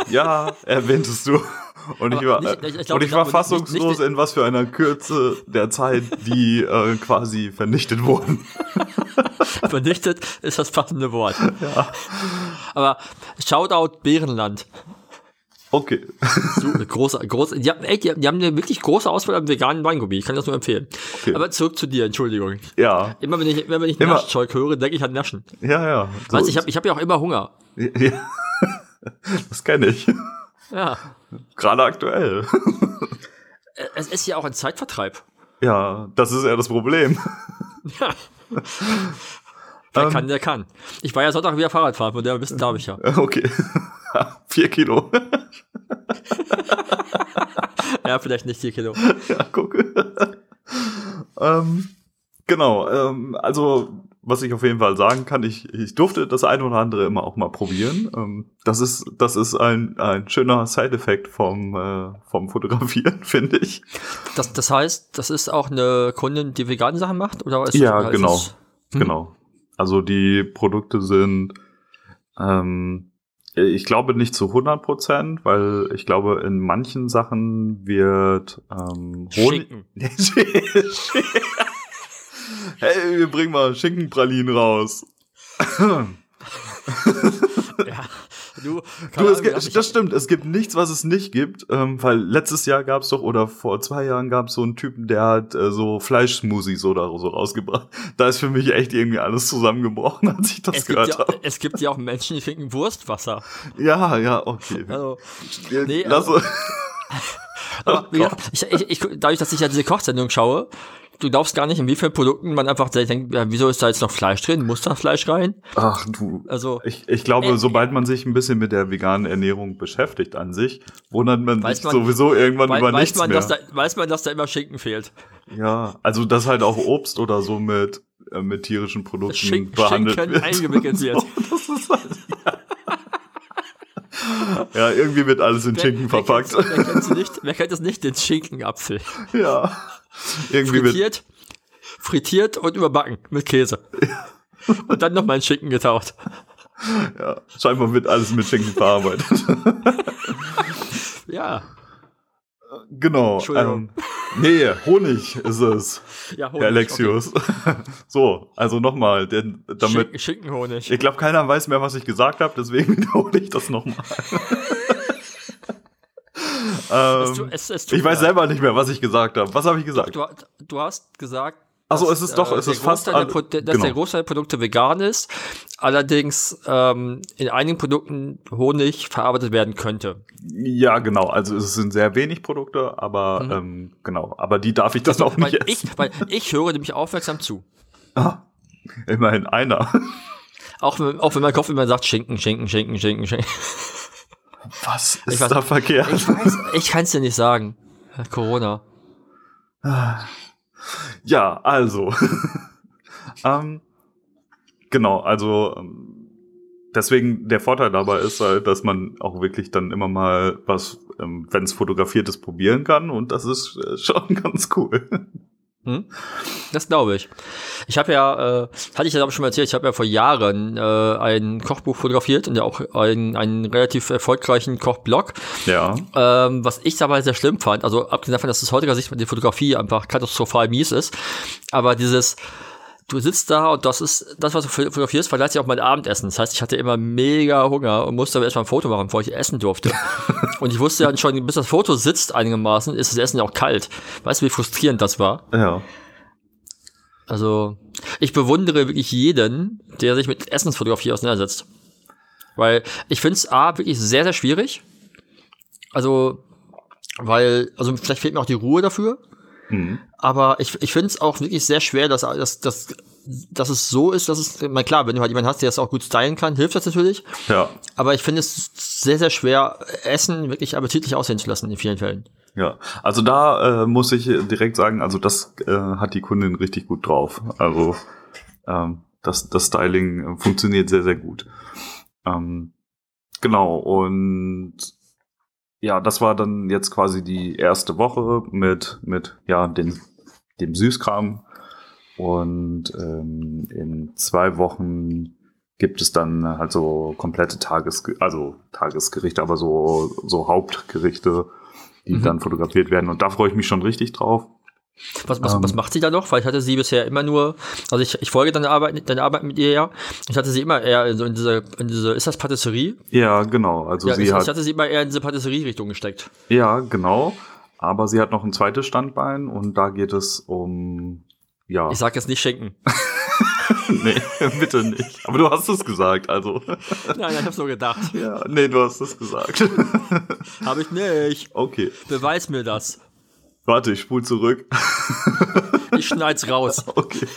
ja, erwähntest du. Und ich war, nicht- ich- ich glaub- und ich war glaube, nicht- fassungslos, nicht- in was für einer Kürze der Zeit die äh, quasi vernichtet wurden. Vernichtet ist das passende Wort. Ja. Aber Shoutout Bärenland. Okay. So, große, große, die, haben, ey, die, haben- eine wirklich große Auswahl an veganen Weingummi. Ich kann das nur empfehlen. Okay. Aber zurück zu dir, Entschuldigung. Ja, Immer wenn ich, immer wenn ich Immer. Naschzeug höre, denke ich an Naschen. ja, ja. So weißt ich habe ich hab ja auch immer Hunger. Ja. Das kenne ich. Ja. Gerade aktuell. Es ist ja auch ein Zeitvertreib. Ja, das ist ja das Problem. Ja. Wer Ähm. kann, der kann. Ich war ja Sonntag wieder Fahrrad fahren, von der wissen darf ich ja. Okay. Vier Kilo. Ja, vielleicht nicht 4 Kilo. Ja, guck. ähm, genau. Ähm, also, was ich auf jeden Fall sagen kann, ich, ich durfte das eine oder andere immer auch mal probieren. Ähm, das ist, das ist ein, ein schöner Side-Effekt vom, äh, vom Fotografieren, finde ich. Das, das heißt, das ist auch eine Kundin, die vegane Sachen macht? Oder ist Ja, ist genau. es- Mhm. Genau. Also die Produkte sind, ähm, ich glaube nicht zu 100 Prozent, weil ich glaube, in manchen Sachen wird ähm, Honig. Schinken. hey, wir bringen mal Schinkenpralinen raus. Ja. Du, Du, es gibt, das stimmt, es gibt nichts, was es nicht gibt, ähm, weil letztes Jahr gab es doch, oder vor zwei Jahren gab es so einen Typen, der hat äh, so Fleischsmoothies oder so rausgebracht. Da ist für mich echt irgendwie alles zusammengebrochen, als ich das es gehört ja, habe. es gibt ja auch Menschen, die trinken Wurstwasser. Ja, ja, okay. Also, Nee, Lass, aber wie gesagt, ich, ich, ich, dadurch, dass ich ja diese Kochsendung schaue, du glaubst gar nicht, in wie vielen Produkten man einfach denkt, ja, wieso ist da jetzt noch Fleisch drin? Muss da Fleisch rein? ach du. Also, Ich, ich glaube, Äh, sobald man sich ein bisschen mit der veganen Ernährung beschäftigt an sich, wundert man sich man- sowieso irgendwann wei- über weiß, nichts man, mehr. dass da, weiß man, dass da immer Schinken fehlt. ja, also dass halt auch Obst oder so mit, äh, mit tierischen Produkten Schinken, behandelt Schinken wird. eingewickelt wird. Das ist halt, ja. ja, irgendwie wird alles in Schinken wer, verpackt. Wer, kennt's- wer, kennt's nicht, wer kennt es nicht, den Schinkenapfel? ja. Irgendwie Frittiert, frittiert und überbacken mit Käse. Und dann noch mal in Schinken getaucht. ja, scheinbar wird alles mit Schinken verarbeitet. Ja, genau. Entschuldigung. Ähm, nee, Honig ist es, ja, Honig, Herr Alexius. so, also nochmal, Okay. damit, Schinken, Schinkenhonig. ich glaube, keiner weiß mehr, was ich gesagt habe, deswegen wiederhole ich das nochmal. Ähm, tu- es- es tut ich weiß selber nicht mehr, was ich gesagt habe. Was habe ich gesagt? Du, du hast gesagt, Ach so, dass, es ist doch- es der ist fast Großteil der, alle- Pro- dass genau. der Großteil der Produkte vegan ist, allerdings ähm, in einigen Produkten Honig verarbeitet werden könnte. Ja, genau. Also es sind sehr wenig Produkte, aber ähm, genau. Aber die darf ich dann auch Mhm. Nicht ich, essen. weil ich höre nämlich aufmerksam zu. Ah, immerhin einer. Auch wenn, auch wenn mein Kopf immer sagt, Schinken, Schinken, Schinken, Schinken, Schinken. Was ist weiß- da verkehrt? Ich weiß, ich kann es dir nicht sagen. Corona. Ja, also. ähm, genau, also ähm, deswegen der Vorteil dabei ist halt, dass man auch wirklich dann immer mal was, ähm, wenn es fotografiert ist, probieren kann und das ist äh, schon ganz cool. Hm? Das glaube ich. Ich habe ja, äh, hatte ich ja schon mal erzählt, ich habe ja vor Jahren äh, ein Kochbuch fotografiert und ja auch einen, einen relativ erfolgreichen Kochblog. Ja. Ähm, was ich dabei sehr schlimm fand, also abgesehen davon, dass es heutiger Sicht mit der Fotografie einfach katastrophal mies ist, aber dieses, du sitzt da und das ist, das, was du fotografierst, verleiht sich auch mein Abendessen. Das heißt, ich hatte immer mega Hunger und musste aber erstmal ein Foto machen, bevor ich essen durfte. und ich wusste ja schon, bis das Foto sitzt einigermaßen, ist das Essen ja auch kalt. Weißt du, wie frustrierend das war? Ja. Also, ich bewundere wirklich jeden, der sich mit Essensfotografie auseinandersetzt. Weil ich finde es A, wirklich sehr, sehr schwierig. Also, weil, also vielleicht fehlt mir auch die Ruhe dafür. Mhm. Aber ich, ich finde es auch wirklich sehr schwer, dass, dass, dass, dass es so ist, dass es, mal klar, wenn du halt jemanden hast, der das auch gut stylen kann, hilft das natürlich. Ja. Aber ich finde es sehr, sehr schwer, Essen wirklich appetitlich aussehen zu lassen in vielen Fällen. Ja, also da äh, muss ich direkt sagen, also das äh, hat die Kundin richtig gut drauf. Also ähm, das, das Styling äh, funktioniert sehr, sehr gut. Ähm, genau, und ja, das war dann jetzt quasi die erste Woche mit, mit ja, den, dem Süßkram. Und ähm, in zwei Wochen gibt es dann halt so komplette Tages, also Tagesgerichte, aber so, so Hauptgerichte, die Mhm. dann fotografiert werden. Und da freue ich mich schon richtig drauf. Was, was, Ähm. was macht sie da noch? Weil ich hatte sie bisher immer nur, also ich, ich folge deine Arbeit, deine Arbeit mit ihr ja. Ich hatte sie immer eher so in diese, in diese, ist das Patisserie? Ja, genau. Also ja, sie ich, ich hat, hatte sie immer eher in diese Patisserie-Richtung gesteckt. ja, genau. Aber sie hat noch ein zweites Standbein und da geht es um, ja, Ich sag jetzt nicht schenken. nee, bitte nicht. Aber du hast es gesagt, also. nein, nein, ich hab so gedacht. ja, nee, du hast es gesagt. Hab ich nicht. okay. Beweis mir das. Warte, ich spul zurück. Ich schneid's raus. Okay.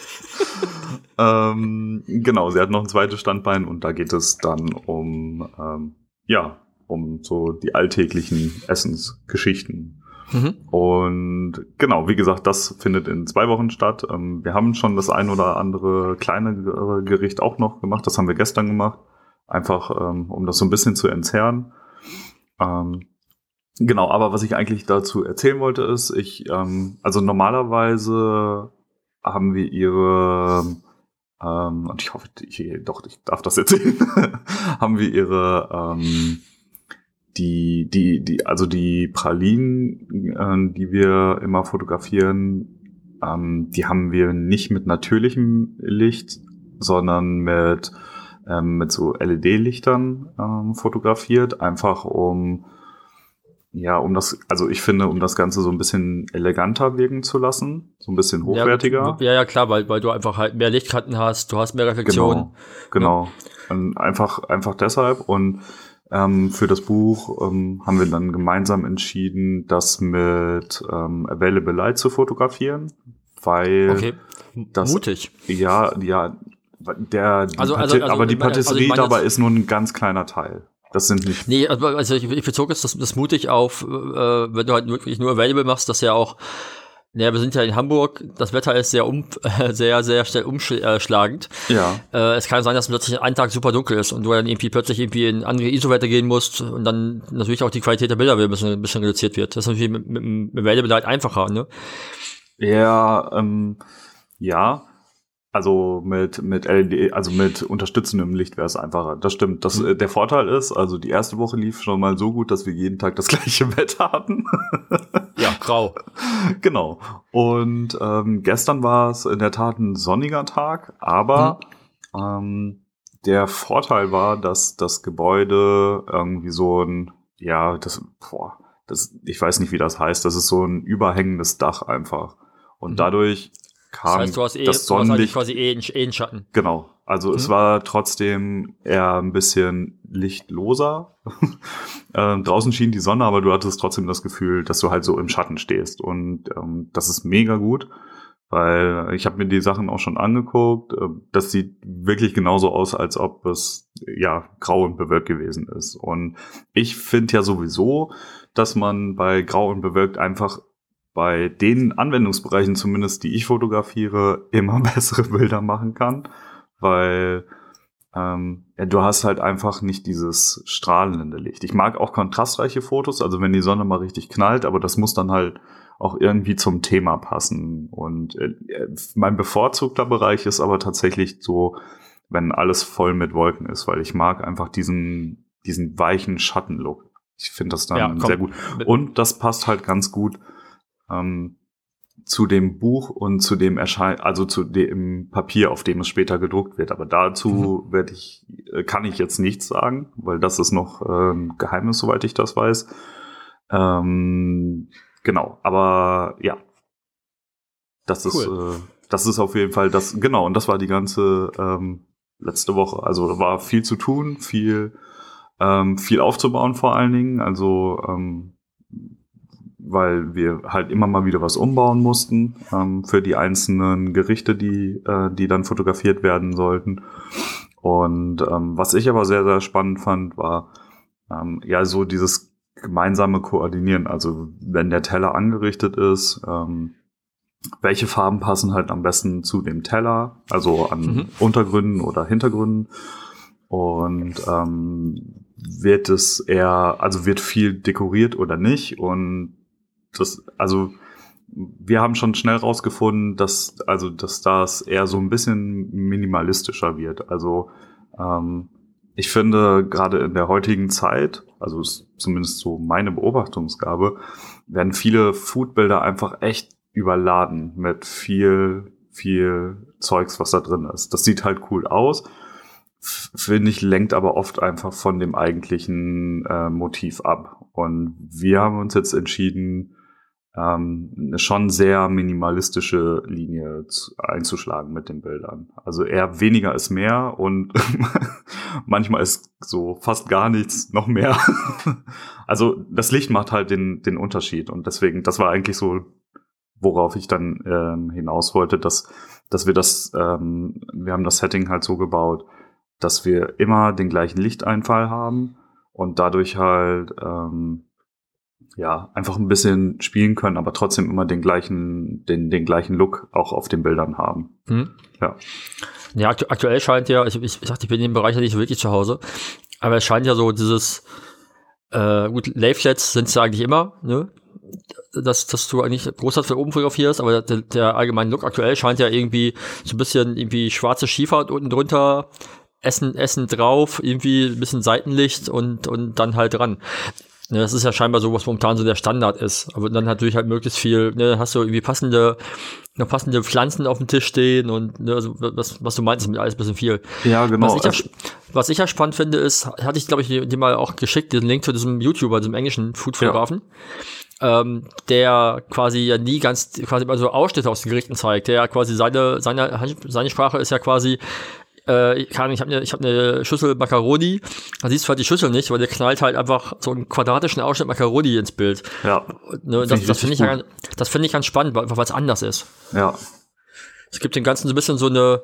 ähm, genau, sie hat noch ein zweites Standbein und da geht es dann um, ähm, ja, um so die alltäglichen Essensgeschichten. Mhm. Und genau, wie gesagt, das findet in zwei Wochen statt. Ähm, wir haben schon das ein oder andere kleine Gericht auch noch gemacht. Das haben wir gestern gemacht. Einfach, ähm, um das so ein bisschen zu entzerren. Ähm, genau, aber was ich eigentlich dazu erzählen wollte, ist, ich, ähm, also normalerweise haben wir ihre, ähm, und ich hoffe, ich, doch, ich darf das erzählen, haben wir ihre, ähm, die, die, die, also die Pralinen, äh, die wir immer fotografieren, ähm, die haben wir nicht mit natürlichem Licht, sondern mit, ähm, mit so LED-Lichtern ähm, fotografiert, einfach um, ja, um das, also ich finde, um das Ganze so ein bisschen eleganter wirken zu lassen, so ein bisschen hochwertiger. Ja, ja, klar, weil, weil du einfach halt mehr Lichtkanten hast, du hast mehr Reflexion. Genau, genau. Und einfach, einfach deshalb. Und ähm, für das Buch ähm, haben wir dann gemeinsam entschieden, das mit ähm, Available Light zu fotografieren, weil Okay. Das- Mutig. ja, ja, der, Also- also- also aber die also Patisserie meine dabei ist nur ein ganz kleiner Teil. Das sind nicht. Nee, also also ich, ich bezog jetzt das, das mutig auf, äh, wenn du halt wirklich nur available machst, dass ja auch, naja, wir sind ja in Hamburg, das Wetter ist sehr um, äh, sehr, sehr schnell umschlagend. Ja, Äh, es kann sein, dass plötzlich ein Tag super dunkel ist und du dann irgendwie plötzlich irgendwie in andere ISO-Werte gehen musst und dann natürlich auch die Qualität der Bilder wieder ein bisschen, ein bisschen reduziert wird. Das ist natürlich mit, mit, mit Available Light einfacher, ne? ja, ähm, ja. Also mit, mit LED, also mit unterstützendem Licht wäre es einfacher. Das stimmt. Das, Mhm. der Vorteil ist, also die erste Woche lief schon mal so gut, dass wir jeden Tag das gleiche Wetter hatten. Ja, grau. genau. Und ähm, gestern war es in der Tat ein sonniger Tag, aber ähm, der Vorteil war, dass das Gebäude irgendwie so ein, ja, das, boah, das, ich weiß nicht, wie das heißt, das ist so ein überhängendes Dach einfach. Und mhm. dadurch kam das, heißt, du hast eh, das Sonnenlicht quasi eh in, eh in Schatten. Genau. Also mhm. es war trotzdem eher ein bisschen lichtloser. ähm, draußen schien die Sonne, aber du hattest trotzdem das Gefühl, dass du halt so im Schatten stehst. Und ähm, das ist mega gut, weil ich habe mir die Sachen auch schon angeguckt. Äh, das sieht wirklich genauso aus, als ob es ja grau und bewölkt gewesen ist. Und ich finde ja sowieso, dass man bei grau und bewölkt einfach bei den Anwendungsbereichen zumindest, die ich fotografiere, immer bessere Bilder machen kann, weil ähm, ja, du hast halt einfach nicht dieses strahlende Licht. Ich mag auch kontrastreiche Fotos, also wenn die Sonne mal richtig knallt, aber das muss dann halt auch irgendwie zum Thema passen. Und äh, mein bevorzugter Bereich ist aber tatsächlich so, wenn alles voll mit Wolken ist, weil ich mag einfach diesen, diesen weichen Schattenlook. Ich finde das dann ja, sehr gut. Und das passt halt ganz gut ähm, zu dem Buch und zu dem Erschein, also zu dem Papier, auf dem es später gedruckt wird. Aber dazu mhm. werde ich, äh, kann ich jetzt nichts sagen, weil das ist noch ähm, Geheimnis, soweit ich das weiß. Ähm, genau, aber ja, das cool. ist, äh, das ist auf jeden Fall das, genau, und das war die ganze ähm, letzte Woche. Also da war viel zu tun, viel, ähm, viel aufzubauen vor allen Dingen. Also ähm, weil wir halt immer mal wieder was umbauen mussten ähm, für die einzelnen Gerichte, die, äh, die dann fotografiert werden sollten. Und ähm, was ich aber sehr, sehr spannend fand, war ähm, ja so dieses gemeinsame Koordinieren. Also wenn der Teller angerichtet ist, ähm, welche Farben passen halt am besten zu dem Teller, also an mhm. Untergründen oder Hintergründen. Und ähm, wird es eher, also wird viel dekoriert oder nicht? Und das, also wir haben schon schnell rausgefunden, dass, also, dass das eher so ein bisschen minimalistischer wird. Also ähm, ich finde, gerade in der heutigen Zeit, also ist zumindest so meine Beobachtungsgabe, werden viele Foodbilder einfach echt überladen mit viel, viel Zeugs, was da drin ist. Das sieht halt cool aus, finde ich, lenkt aber oft einfach von dem eigentlichen äh, Motiv ab. Und wir haben uns jetzt entschieden, ähm, eine schon sehr minimalistische Linie zu, einzuschlagen mit den Bildern. Also eher weniger ist mehr und manchmal ist so fast gar nichts noch mehr. also das Licht macht halt den, den Unterschied und deswegen, das war eigentlich so, worauf ich dann ähm, hinaus wollte, dass, dass wir das, ähm, wir haben das Setting halt so gebaut, dass wir immer den gleichen Lichteinfall haben und dadurch halt ähm, ja, einfach ein bisschen spielen können, aber trotzdem immer den gleichen, den, den gleichen Look auch auf den Bildern haben. Hm. Ja. Ja, aktu aktuell scheint ja, ich, ich, ich dachte, ich bin in dem Bereich ja nicht wirklich zu Hause, aber es scheint ja so dieses, äh, gut, Layflats sind es ja eigentlich immer, ne? Dass, dass du eigentlich Großteil von oben fotografierst, aber der, der allgemeine Look aktuell scheint ja irgendwie so ein bisschen irgendwie schwarze Schiefer unten drunter, Essen, Essen drauf, irgendwie ein bisschen Seitenlicht und, und dann halt dran. Ne, das ist ja scheinbar so, was momentan so der Standard ist. Aber dann natürlich halt möglichst viel, ne, hast du irgendwie passende, noch passende Pflanzen auf dem Tisch stehen und ne, also was, was du meinst, ist mit alles ein bisschen viel. Ja, genau. Was ich, ja, was ich ja spannend finde, ist, hatte ich, glaube ich, dir mal auch geschickt, diesen Link zu diesem YouTuber, diesem englischen Foodfotografen. Ja. Ähm, der quasi ja nie ganz quasi mal so Ausschnitte aus den Gerichten zeigt, der ja quasi seine seine seine Sprache ist ja quasi äh, ich habe eine hab ne Schüssel Macaroni, da siehst du halt die Schüssel nicht, weil der knallt halt einfach so einen quadratischen Ausschnitt Macaroni ins Bild. Ja. Ne, das das finde ich, ja, das find ich ganz spannend, weil es anders ist. Ja. Es gibt den Ganzen so ein bisschen so eine,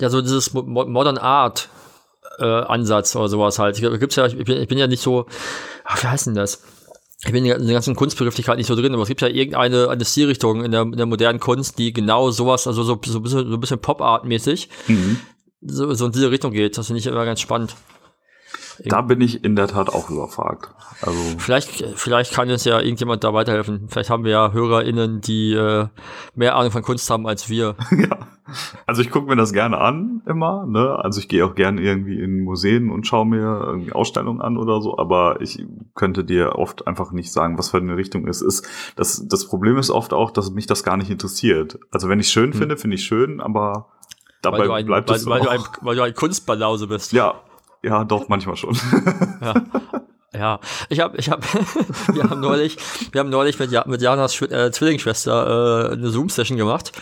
ja, so dieses Modern Art äh, Ansatz oder sowas halt. Gibt's ja, ich bin, ich bin ja nicht so, ach, wie heißt denn das? ich bin in der ganzen Kunstbegrifflichkeit nicht so drin, aber es gibt ja irgendeine eine Stilrichtung in der, in der modernen Kunst, die genau sowas, also so, so, ein bisschen, so ein bisschen Pop-Art-mäßig, mhm so, so in diese Richtung geht. Das finde ich immer ganz spannend. Da bin ich in der Tat auch überfragt. Also vielleicht, vielleicht kann uns ja irgendjemand da weiterhelfen. Vielleicht haben wir ja HörerInnen, die äh, mehr Ahnung von Kunst haben als wir. ja. Also ich gucke mir das gerne an, immer. Ne? Also ich gehe auch gerne irgendwie in Museen und schaue mir irgendwie Ausstellungen an oder so, aber ich könnte dir oft einfach nicht sagen, was für eine Richtung es ist. Das, das Problem ist oft auch, dass mich das gar nicht interessiert. Also wenn ich schön hm. finde, finde ich schön, aber Dabei weil ein, bleibt weil, es weil, du ein, weil du ein Kunstbanause bist. Ja, ja, doch, manchmal schon. ja. Ja, ich habe, ich habe, wir haben neulich, wir haben neulich mit, mit Janas äh, Zwillingsschwester äh, eine Zoom-Session gemacht.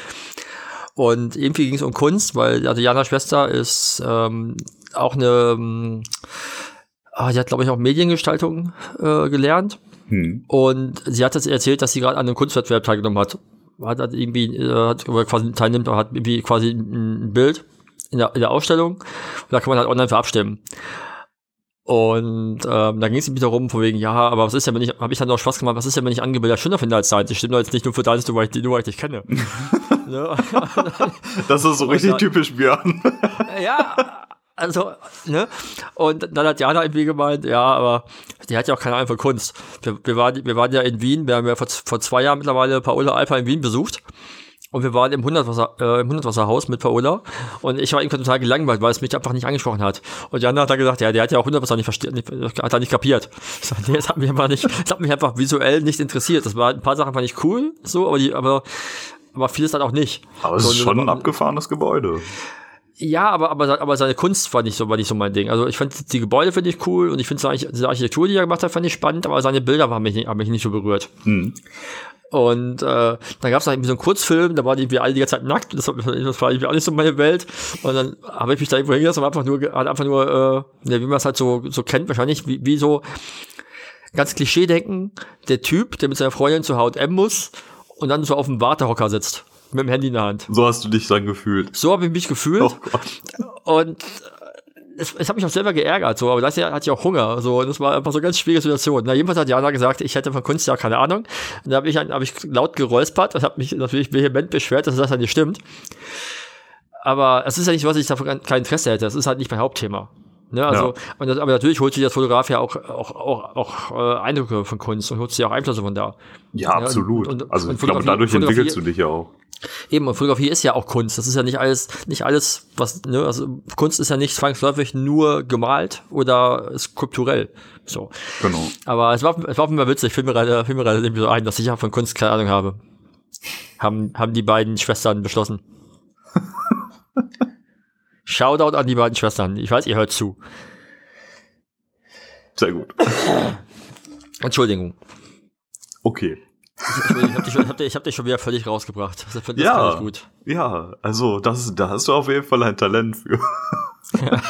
Und irgendwie ging es um Kunst, weil also Janas Schwester ist ähm, auch eine, ähm, ah, die hat glaube ich auch Mediengestaltung äh, gelernt. Hm. Und sie hat jetzt erzählt, dass sie gerade an einem Kunstwettbewerb teilgenommen hat. Hat, hat irgendwie, äh, hat quasi teilnimmt, hat irgendwie quasi ein Bild in der, in der Ausstellung. Und da kann man halt online für abstimmen. Und ähm, da ging es wieder von wegen, ja, aber was ist ja, wenn ich, habe ich dann auch Spaß gemacht, was ist ja, wenn ich angebildet schöner finde als deins? Ich stimme jetzt nicht nur für deins, weil ich, nur weil ich dich kenne. Ne? das ist so richtig typisch Björn. ja, also, ne? Und dann hat Jana irgendwie gemeint, ja, aber die hat ja auch keine Ahnung von Kunst. Wir, wir, waren, wir waren ja in Wien, wir haben ja vor, vor zwei Jahren mittlerweile Paola Alpa in Wien besucht. Und wir waren im Hundertwasser, äh, im Hundertwasserhaus mit Paola. Und ich war irgendwie total gelangweilt, weil es mich einfach nicht angesprochen hat. Und Jana hat da gesagt, ja, der hat ja auch Hundertwasser nicht verstanden, hat er nicht kapiert. Ich sag, nee, das hat mich einfach nicht, das hat mich einfach visuell nicht interessiert. Das war, ein paar Sachen fand ich cool, so, aber die, aber, aber vieles dann auch nicht. Aber es so, ist schon ein abgefahrenes Gebäude. Ja, aber, aber, aber seine Kunst war nicht so, war nicht so mein Ding. Also ich fand die Gebäude finde ich cool und ich finde seine Architektur, die er gemacht hat, fand ich spannend, aber seine Bilder haben mich nicht, haben mich nicht so berührt. Hm. Und äh, dann gab es irgendwie so einen Kurzfilm, da waren die alle die ganze Zeit nackt, das, das war irgendwie auch nicht so meine Welt. Und dann habe ich mich da irgendwo hingelassen und einfach nur, hat einfach nur, äh, wie man es halt so, so kennt, wahrscheinlich, wie, wie so ganz Klischee denken, der Typ, der mit seiner Freundin zu H&M muss und dann so auf dem Wartehocker sitzt mit dem Handy in der Hand. So hast du dich dann gefühlt. So habe ich mich gefühlt. Oh Gott. Und es, es hat mich auch selber geärgert, so, aber das hatte ich auch Hunger, so, und das war einfach so eine ganz schwierige Situation. Na, jedenfalls hat Jana gesagt, ich hätte von Kunst ja keine Ahnung. Und da habe ich, hab ich laut geräuspert und habe mich natürlich vehement beschwert, dass das halt nicht stimmt. Aber es ist ja nicht so, dass ich davon kein Interesse hätte. Das ist halt nicht mein Hauptthema. Ne, also, ja. das, aber natürlich holt sich das Fotograf ja auch, auch, auch, auch äh, Eindrücke von Kunst und holt sich auch Einflüsse von da. Ja, absolut. Und, und, also ich glaube, dadurch entwickelst du dich ja auch. Eben, und Fotografie ist ja auch Kunst. Das ist ja nicht alles, nicht alles, was, ne, also Kunst ist ja nicht zwangsläufig nur gemalt oder skulpturell. So. Genau. Aber es war, es war immer witzig. Ich fiel mir gerade, fiel mir gerade irgendwie so ein, dass ich ja von Kunst keine Ahnung habe. Haben, haben die beiden Schwestern beschlossen. Shoutout an die beiden Schwestern. Ich weiß, ihr hört zu. Sehr gut. Entschuldigung. Okay. Ich, ich, hab dich, hab dich, hab dich schon wieder völlig rausgebracht. Das, das ja, gut. Ja, also das, da hast du auf jeden Fall ein Talent für. Ja.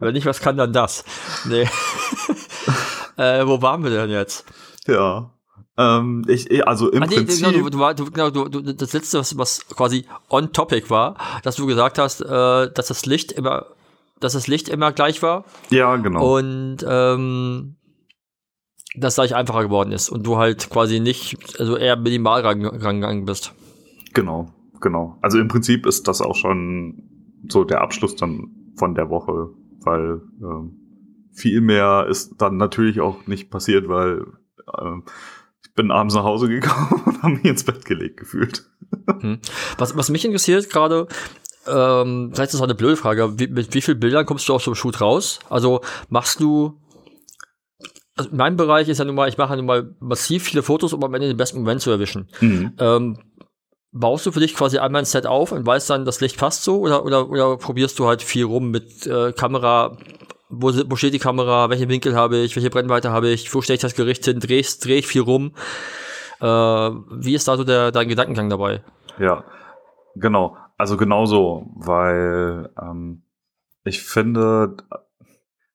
Wenn ich was kann, dann das. Nee. äh, wo waren wir denn jetzt? Ja. Ähm, ich, also im ah, nee, Prinzip. Genau, du, du, genau, du, du, das letzte, was, was quasi on topic war, dass du gesagt hast, äh, dass das Licht immer, dass das Licht immer gleich war. Ja, genau. Und ähm, das gleich einfacher geworden ist und du halt quasi nicht, also eher minimal rangegangen bist. Genau, genau. Also im Prinzip ist das auch schon so der Abschluss dann von der Woche, weil ähm, viel mehr ist dann natürlich auch nicht passiert, weil ähm, ich bin abends nach Hause gekommen und habe mich ins Bett gelegt gefühlt. Hm. Was, was mich interessiert gerade, ähm, vielleicht ist das auch eine blöde Frage, wie, mit wie vielen Bildern kommst du aus so einem Shoot raus? Also machst du also mein Bereich ist ja nun mal, ich mache ja nun mal massiv viele Fotos, um am Ende den besten Moment zu erwischen. Mhm. Ähm, baust du für dich quasi einmal ein Set auf und weißt dann, das Licht passt so oder, oder, oder probierst du halt viel rum mit äh, Kamera, wo, wo steht die Kamera, welche Winkel habe ich, welche Brennweite habe ich, wo stelle ich das Gericht hin, drehe dreh ich viel rum. Äh, wie ist da so der, dein Gedankengang dabei? Ja, genau. Also genauso, weil ähm, ich finde,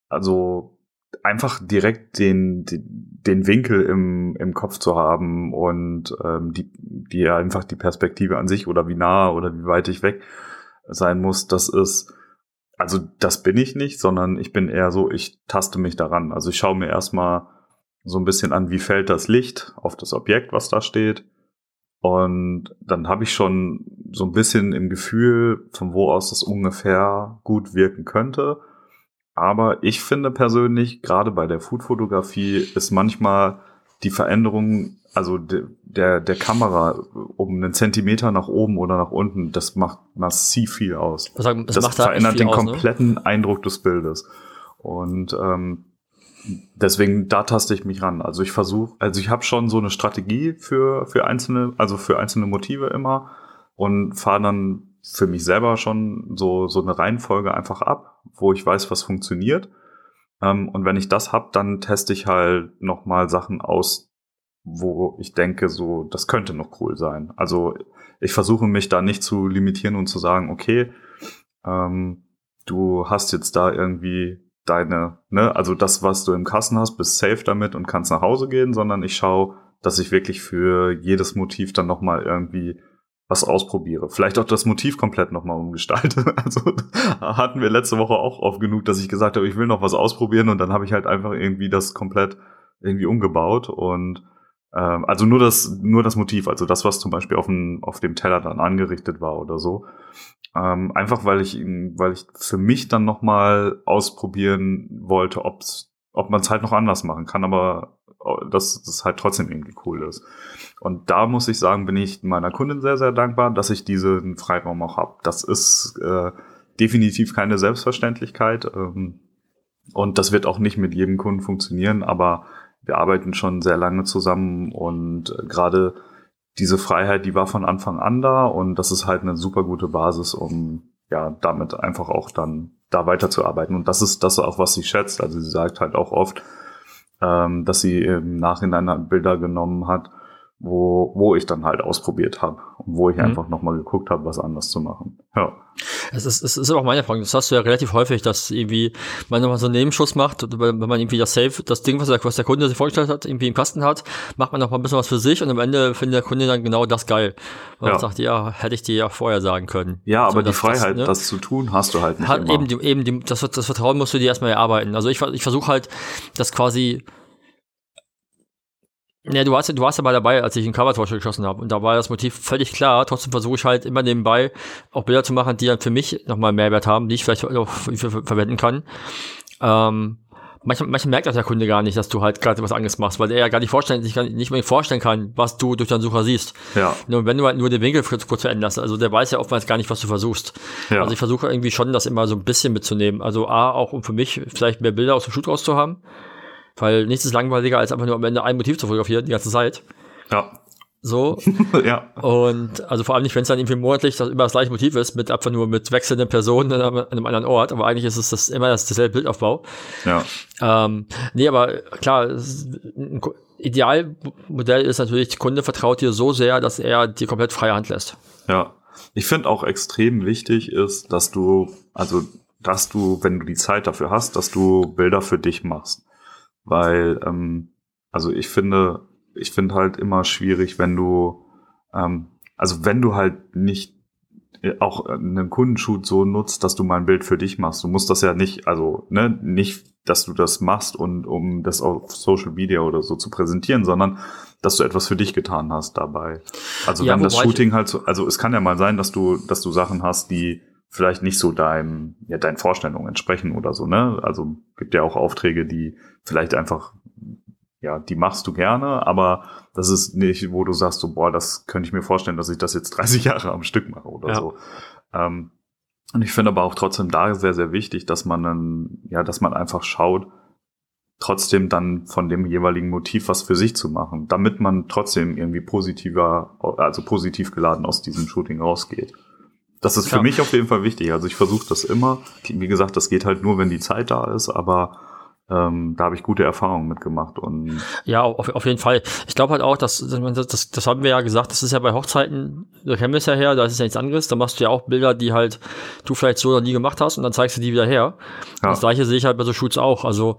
also einfach direkt den, den Winkel im, im Kopf zu haben und ähm, die, die einfach die Perspektive an sich oder wie nah oder wie weit ich weg sein muss, das ist, also das bin ich nicht, sondern ich bin eher so, ich taste mich daran. Also ich schaue mir erstmal so ein bisschen an, wie fällt das Licht auf das Objekt, was da steht. Und dann habe ich schon so ein bisschen im Gefühl, von wo aus das ungefähr gut wirken könnte. Aber ich finde persönlich, gerade bei der Foodfotografie ist manchmal die Veränderung, also de, der, der Kamera um einen Zentimeter nach oben oder nach unten, das macht massiv viel aus. Das, das, das verändert den aus, ne? kompletten ne? Eindruck des Bildes. Und ähm, deswegen, da taste ich mich ran. Also ich versuche, also ich habe schon so eine Strategie für, für einzelne, also für einzelne Motive immer und fahre dann für mich selber schon so, so eine Reihenfolge einfach ab, wo ich weiß, was funktioniert. Ähm, und wenn ich das hab, dann teste ich halt nochmal Sachen aus, wo ich denke, so, das könnte noch cool sein. Also ich versuche mich da nicht zu limitieren und zu sagen, okay, ähm, du hast jetzt da irgendwie deine, ne, also das, was du im Kassen hast, bist safe damit und kannst nach Hause gehen, sondern ich schaue, dass ich wirklich für jedes Motiv dann nochmal irgendwie was ausprobiere. Vielleicht auch das Motiv komplett nochmal umgestalte. Also hatten wir letzte Woche auch oft genug, dass ich gesagt habe, ich will noch was ausprobieren und dann habe ich halt einfach irgendwie das komplett irgendwie umgebaut und ähm, also nur das, nur das Motiv, also das, was zum Beispiel auf dem, auf dem Teller dann angerichtet war oder so. Ähm, einfach weil ich, weil ich für mich dann nochmal ausprobieren wollte, ob's, ob man es halt noch anders machen kann, aber dass das halt trotzdem irgendwie cool ist. Und da muss ich sagen, bin ich meiner Kundin sehr, sehr dankbar, dass ich diesen Freiraum auch habe. Das ist äh, definitiv keine Selbstverständlichkeit. Ähm, und das wird auch nicht mit jedem Kunden funktionieren, aber wir arbeiten schon sehr lange zusammen und gerade diese Freiheit, die war von Anfang an da und das ist halt eine super gute Basis, um ja damit einfach auch dann da weiterzuarbeiten. Und das ist das auch, was sie schätzt. Also sie sagt halt auch oft, ähm, dass sie im Nachhinein Bilder genommen hat, wo, wo ich dann halt ausprobiert habe und wo ich mhm. einfach nochmal geguckt habe, was anders zu machen. Ja. Es ist, es ist aber auch meine Frage. Das hast du ja relativ häufig, dass irgendwie man nochmal so einen Nebenschuss macht, wenn man irgendwie das Safe, das Ding, was der, was der Kunde sich vorgestellt hat, irgendwie im Kasten hat, macht man noch mal ein bisschen was für sich und am Ende findet der Kunde dann genau das geil. Und ja. sagt, ja, hätte ich dir ja vorher sagen können. Ja, aber so, die Freiheit, das, ne? das, zu tun, hast du halt nicht. Hat immer. eben, die, eben die, das, das Vertrauen musst du dir erstmal erarbeiten. Also ich, ich versuche halt, das quasi ja, du warst, du warst ja mal dabei, als ich einen Covertorch geschossen habe. Und da war das Motiv völlig klar. Trotzdem versuche ich halt immer nebenbei auch Bilder zu machen, die dann für mich nochmal Mehrwert haben, die ich vielleicht auch für, für, verwenden kann. Ähm, manchmal, manchmal merkt das der Kunde gar nicht, dass du halt gerade was anderes machst, weil er ja gar nicht vorstellen, sich gar nicht mehr vorstellen kann, was du durch deinen Sucher siehst. Ja. Nur wenn du halt nur den Winkel kurz, kurz veränderst, also der weiß ja oftmals gar nicht, was du versuchst. Ja. Also ich versuche irgendwie schon, das immer so ein bisschen mitzunehmen. Also A, auch um für mich vielleicht mehr Bilder aus dem Shoot rauszuhaben. Weil nichts ist langweiliger, als einfach nur am Ende ein Motiv zu fotografieren, die ganze Zeit. Ja. So. ja. Und also vor allem nicht, wenn es dann irgendwie monatlich das immer das gleiche Motiv ist, mit einfach nur mit wechselnden Personen an einem, anderen Ort, aber eigentlich ist es das immer das, dasselbe Bildaufbau. Ja. Ähm, nee, aber klar, ein Idealmodell ist natürlich, der Kunde vertraut dir so sehr, dass er dir komplett freie Hand lässt. Ja. Ich finde auch extrem wichtig ist, dass du, also, dass du, wenn du die Zeit dafür hast, dass du Bilder für dich machst weil, ähm, also ich finde, ich finde halt immer schwierig, wenn du, ähm, also wenn du halt nicht äh, auch einen Kundenshoot so nutzt, dass du mal ein Bild für dich machst. Du musst das ja nicht, also ne, nicht, dass du das machst und um das auf Social Media oder so zu präsentieren, sondern dass du etwas für dich getan hast dabei. Also ja, wenn das Shooting halt so, also es kann ja mal sein, dass du, dass du Sachen hast, die vielleicht nicht so deinem, ja, deinen Vorstellungen entsprechen oder so, ne? Also gibt ja auch Aufträge, die vielleicht einfach, ja, die machst du gerne, aber das ist nicht, wo du sagst, so, boah, das könnte ich mir vorstellen, dass ich das jetzt 30 Jahre am Stück mache oder ja. so. Ähm, und ich finde aber auch trotzdem da sehr, sehr wichtig, dass man dann, ja, dass man einfach schaut, trotzdem dann von dem jeweiligen Motiv was für sich zu machen, damit man trotzdem irgendwie positiver, also positiv geladen aus diesem Shooting rausgeht. Das ist für ja. mich auf jeden Fall wichtig. Also ich versuche das immer. Wie gesagt, das geht halt nur, wenn die Zeit da ist, aber ähm, da habe ich gute Erfahrungen mitgemacht. Und ja, auf, auf jeden Fall. Ich glaube halt auch, dass, das, das, das haben wir ja gesagt, das ist ja bei Hochzeiten, da kennen wir es ja her, da ist es ja nichts anderes. Da machst du ja auch Bilder, die halt du vielleicht so noch nie gemacht hast und dann zeigst du die wieder her. Ja. Das gleiche sehe ich halt bei so Shoots auch. Also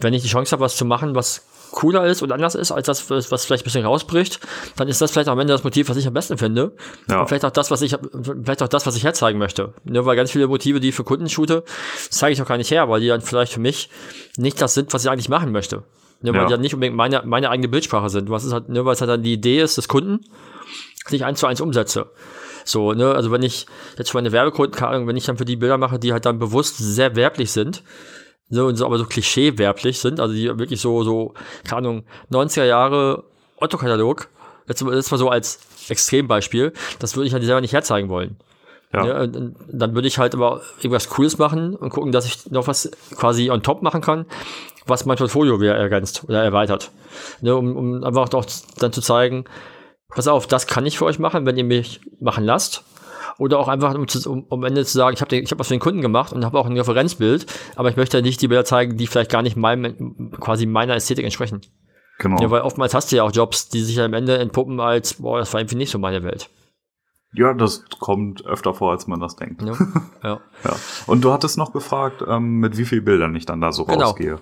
wenn ich die Chance habe, was zu machen, was cooler ist und anders ist als das, was vielleicht ein bisschen rausbricht, dann ist das vielleicht am Ende das Motiv, was ich am besten finde. Ja. Und vielleicht auch das, was ich, vielleicht auch das, was ich herzeigen möchte. Nur weil ganz viele Motive, die ich für Kunden shoote, zeige ich auch gar nicht her, weil die dann vielleicht für mich nicht das sind, was ich eigentlich machen möchte. Nur weil ja. die dann nicht unbedingt meine, meine eigene Bildsprache sind. Was ist halt, nur weil es halt dann die Idee ist des Kunden, die ich eins zu eins umsetze. So, ne, also wenn ich jetzt für meine Werbekunden, wenn ich dann für die Bilder mache, die halt dann bewusst sehr werblich sind, so, und so, aber so klischeewerblich sind, also die wirklich so, so, keine Ahnung, 90er Jahre Otto-Katalog, jetzt, jetzt mal so als Extrembeispiel, das würde ich halt selber nicht herzeigen wollen. Ja. ja und, dann würde ich halt aber irgendwas Cooles machen und gucken, dass ich noch was quasi on top machen kann, was mein Portfolio wieder ergänzt oder erweitert. Ne, um, um einfach auch dann zu zeigen, pass auf, das kann ich für euch machen, wenn ihr mich machen lasst. Oder auch einfach, um, zu, um, um am Ende zu sagen, ich habe hab was für den Kunden gemacht und habe auch ein Referenzbild, aber ich möchte nicht die Bilder zeigen, die vielleicht gar nicht meinem, quasi meiner Ästhetik entsprechen. Genau. Ja, weil oftmals hast du ja auch Jobs, die sich am Ende entpuppen als, boah, das war irgendwie nicht so meine Welt. Ja, das kommt öfter vor, als man das denkt. Ja. ja. ja. Und du hattest noch gefragt, ähm, mit wie vielen Bildern ich dann da so genau. rausgehe.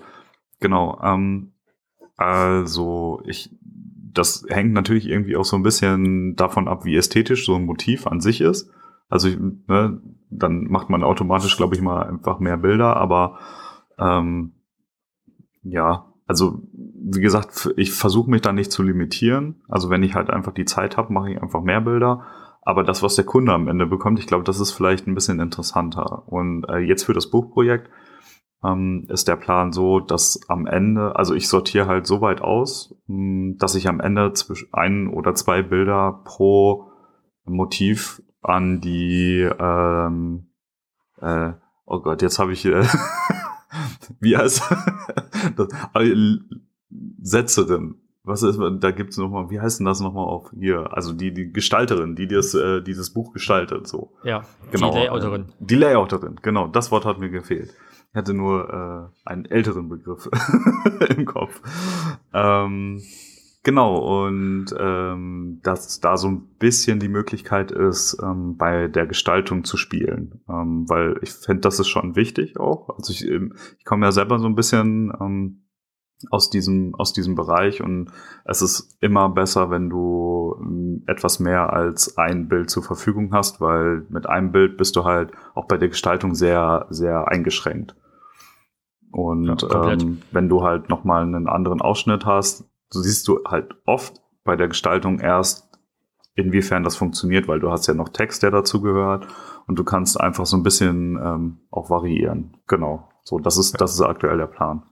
Genau. Ähm, also ich, das hängt natürlich irgendwie auch so ein bisschen davon ab, wie ästhetisch so ein Motiv an sich ist. Also ich, ne, dann macht man automatisch, glaube ich, mal einfach mehr Bilder, aber ähm, ja, also wie gesagt, ich versuche mich da nicht zu limitieren. Also wenn ich halt einfach die Zeit habe, mache ich einfach mehr Bilder. Aber das, was der Kunde am Ende bekommt, ich glaube, das ist vielleicht ein bisschen interessanter. Und äh, jetzt für das Buchprojekt ähm, ist der Plan so, dass am Ende, also ich sortiere halt so weit aus, mh, hm, dass ich am Ende zwischen ein oder zwei Bilder pro Motiv an die ähm, äh, oh Gott, jetzt habe ich äh, wie heißt das? Äh, Setzerin. Was ist, da gibt's noch mal, wie heißt denn das nochmal auf hier? Also die, die Gestalterin, die das, äh, dieses Buch gestaltet, so. Ja, genau. Die Layouterin. Äh, die Layouterin, genau. Das Wort hat mir gefehlt. Ich hatte nur äh, einen älteren Begriff im Kopf. Ähm, genau, und ähm, dass da so ein bisschen die Möglichkeit ist, ähm, bei der Gestaltung zu spielen. Ähm, weil ich finde, das ist schon wichtig auch. Also ich, ähm, ich komme ja selber so ein bisschen ähm, aus diesem, aus diesem Bereich und es ist immer besser, wenn du ähm, etwas mehr als ein Bild zur Verfügung hast, weil mit einem Bild bist du halt auch bei der Gestaltung sehr, sehr eingeschränkt. Und ja, ähm, wenn du halt nochmal einen anderen Ausschnitt hast, so siehst du halt oft bei der Gestaltung erst, inwiefern das funktioniert, weil du hast ja noch Text, der dazu gehört und du kannst einfach so ein bisschen ähm, auch variieren. Genau. So, das ist, das ist aktuell der Plan.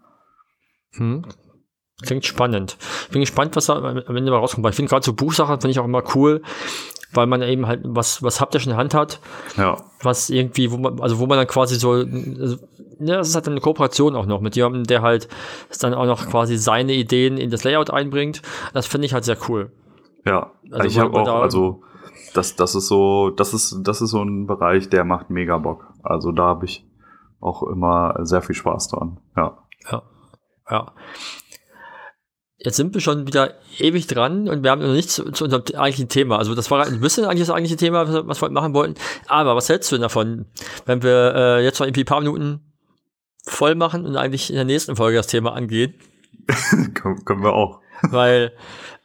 Hm. Klingt spannend. Bin gespannt, was da am Ende mal rauskommt. Ich finde gerade so Buchsachen finde ich auch immer cool, weil man eben halt was, was haptisch in der Hand hat. Ja. Was irgendwie, wo man, also wo man dann quasi so, also, ja, das ist halt eine Kooperation auch noch mit jemandem, der halt dann auch noch quasi seine Ideen in das Layout einbringt. Das finde ich halt sehr cool. Ja, also ich habe auch, da, also das, das ist so, das ist, das ist so ein Bereich, der macht mega Bock. Also da habe ich auch immer sehr viel Spaß dran. Ja. Ja. Ja. Jetzt sind wir schon wieder ewig dran und wir haben noch nichts zu, zu, unserem eigentlichen Thema. Also das war ein bisschen eigentlich das eigentliche Thema, was, wir machen wollten. Aber was hältst du denn davon, wenn wir äh, jetzt noch irgendwie ein paar Minuten voll machen und eigentlich in der nächsten Folge das Thema angehen? können wir auch. Weil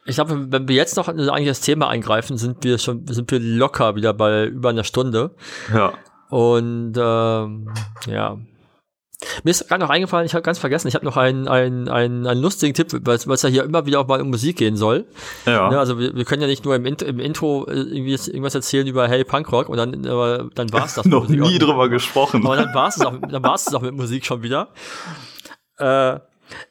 ich glaube, wenn wir jetzt noch eigentlich das Thema eingreifen, sind wir schon sind wir locker wieder bei über einer Stunde. Ja. Und ähm, ja, mir ist gerade noch eingefallen, ich habe ganz vergessen, ich habe noch einen, einen, einen, einen lustigen Tipp, weil es ja hier immer wieder auch mal um Musik gehen soll. Ja. Ne, also wir, wir können ja nicht nur im, Int im Intro äh, irgendwie irgendwas erzählen über Hey Punkrock und dann, aber dann war es das. noch nie drüber gesprochen. Aber dann war es auch, dann war es auch mit Musik schon wieder. Äh,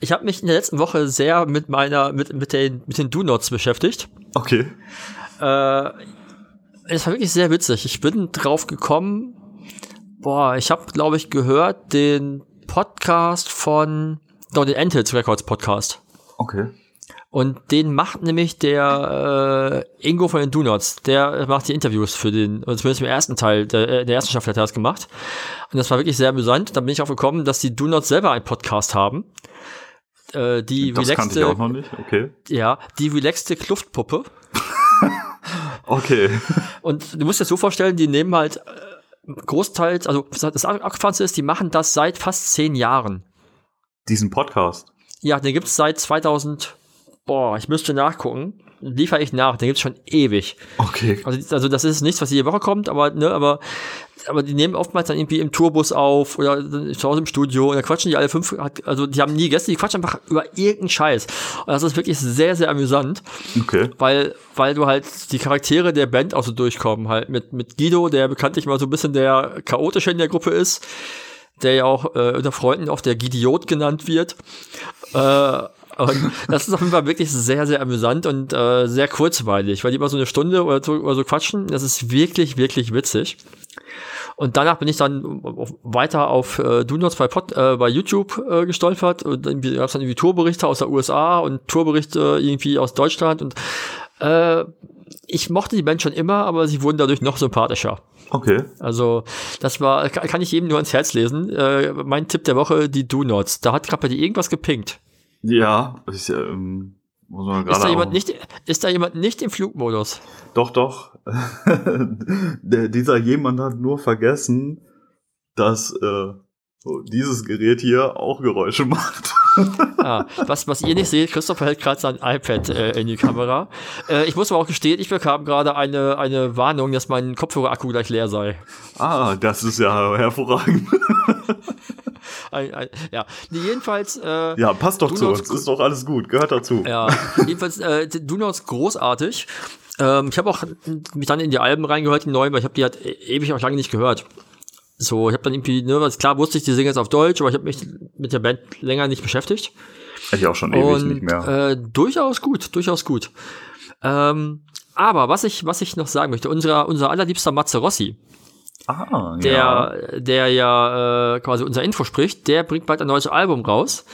ich habe mich in der letzten Woche sehr mit meiner, mit, mit den, mit den Do-Nots beschäftigt. Okay. Äh, es war wirklich sehr witzig. Ich bin drauf gekommen, boah, ich habe, glaube ich, gehört den Podcast von, doch, den Entels Records Podcast. Okay. Und den macht nämlich der äh, Ingo von den Donuts. Der macht die Interviews für den, zumindest im ersten Teil, der, äh, der ersten Staffel hat er das gemacht. Und das war wirklich sehr amüsant. Da bin ich auch gekommen, dass die Donuts selber einen Podcast haben. Äh, die das relaxte, ich auch noch nicht, okay. Ja, die relaxte Kluftpuppe. okay. Und du musst dir das so vorstellen, die nehmen halt äh, großteils, also das Abgefahren ist, die machen das seit fast zehn Jahren. Diesen Podcast? Ja, den gibt's seit 2000, boah, ich müsste nachgucken. Liefere ich nach, den gibt's schon ewig. Okay. Also, also das ist nichts, was jede Woche kommt, aber, ne, aber aber die nehmen oftmals dann irgendwie im Tourbus auf oder zu Hause im Studio und da quatschen die alle fünf, also die haben nie Gäste, die quatschen einfach über irgendeinen Scheiß. Und das ist wirklich sehr, sehr amüsant. Okay. Weil, weil du halt die Charaktere der Band auch so durchkommen, halt mit, mit Guido, der bekanntlich mal so ein bisschen der chaotische in der Gruppe ist, der ja auch äh, unter Freunden oft der Gidiot genannt wird. Äh, und das ist auf jeden Fall wirklich sehr, sehr amüsant und äh, sehr kurzweilig, weil die immer so eine Stunde oder so, oder so quatschen. Das ist wirklich, wirklich witzig. Und danach bin ich dann weiter auf äh, Donuts bei, Pod, äh, bei YouTube äh, gestolpert. Und dann gab es dann irgendwie Tourberichte aus der USA und Tourberichte irgendwie aus Deutschland. Und Äh, ich mochte die Band schon immer, aber sie wurden dadurch noch sympathischer. Okay. Also, das war, kann ich jedem nur ans Herz lesen. Äh, mein Tipp der Woche, die Do Nots. Da hat gerade bei dir irgendwas gepinkt. Ja, ich, ähm, muss man Ist da, jemand auch- nicht, ist da jemand nicht im Flugmodus? Doch, doch. Der, dieser jemand hat nur vergessen, dass äh, dieses Gerät hier auch Geräusche macht. Ah, was, was ihr nicht seht, Christopher hält gerade sein iPad äh, in die Kamera. Äh, ich muss aber auch gestehen, ich bekam gerade eine, eine Warnung, dass mein Kopfhörerakku gleich leer sei. Ah, das ist ja hervorragend. Ein, ein, ja, nee, jedenfalls. Äh, Ja, passt doch zu uns. Ist doch alles gut. Gehört dazu. Ja, jedenfalls, äh, Do Nots großartig. Ähm, ich habe auch mich dann in die Alben reingehört, die neuen, weil ich habe die halt e- ewig auch lange nicht gehört. So, ich habe dann irgendwie, ne, was klar wusste ich, die singen jetzt auf Deutsch, aber ich habe mich mit der Band länger nicht beschäftigt. Ich auch schon ewig Und nicht mehr. Äh, durchaus gut, durchaus gut. Ähm, aber was ich, was ich noch sagen möchte, unser, unser allerliebster Matze Rossi, ah, der, ja. der ja äh, quasi unser Info spricht, der bringt bald ein neues Album raus.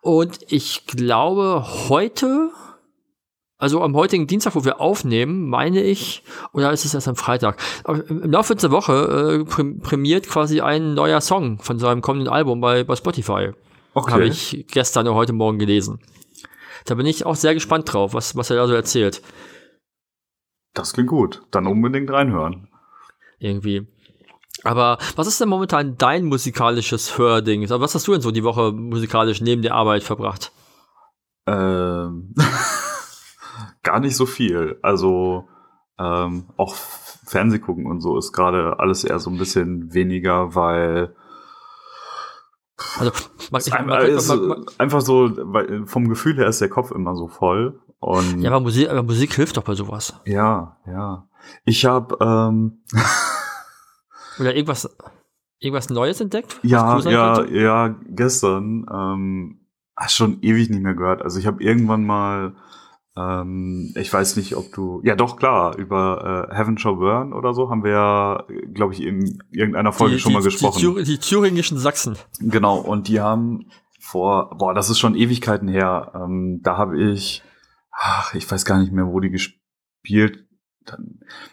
Und ich glaube, heute, also am heutigen Dienstag, wo wir aufnehmen, meine ich, oder ist es erst am Freitag, im Laufe dieser Woche äh, prä- prämiert quasi ein neuer Song von seinem kommenden Album bei, bei Spotify. Okay. Habe ich gestern oder heute Morgen gelesen. Da bin ich auch sehr gespannt drauf, was, was er da so erzählt. Das klingt gut. Dann unbedingt reinhören. irgendwie. Aber was ist denn momentan dein musikalisches Hörding? Also was hast du denn so die Woche musikalisch neben der Arbeit verbracht? Ähm, gar nicht so viel. Also ähm, auch Fernseh gucken und so ist gerade alles eher so ein bisschen weniger, weil Also, man, ich, man, man, man, einfach so, weil vom Gefühl her ist der Kopf immer so voll. Und ja, aber Musik, aber Musik hilft doch bei sowas. ja, ja. Ich habe ähm, Oder irgendwas, irgendwas Neues entdeckt? ja, ja, könnte? ja, gestern ähm, schon ewig nicht mehr gehört. Also ich habe irgendwann mal, ähm, ich weiß nicht, ob du, ja doch klar, über äh, Heaven Shall Burn oder so haben wir ja, glaube ich, in irgendeiner Folge die, schon die, mal gesprochen. Die, Thür- die thüringischen Sachsen. Genau, und die haben vor, boah, das ist schon Ewigkeiten her. Ähm, da habe ich, ach, ich weiß gar nicht mehr, wo die gespielt.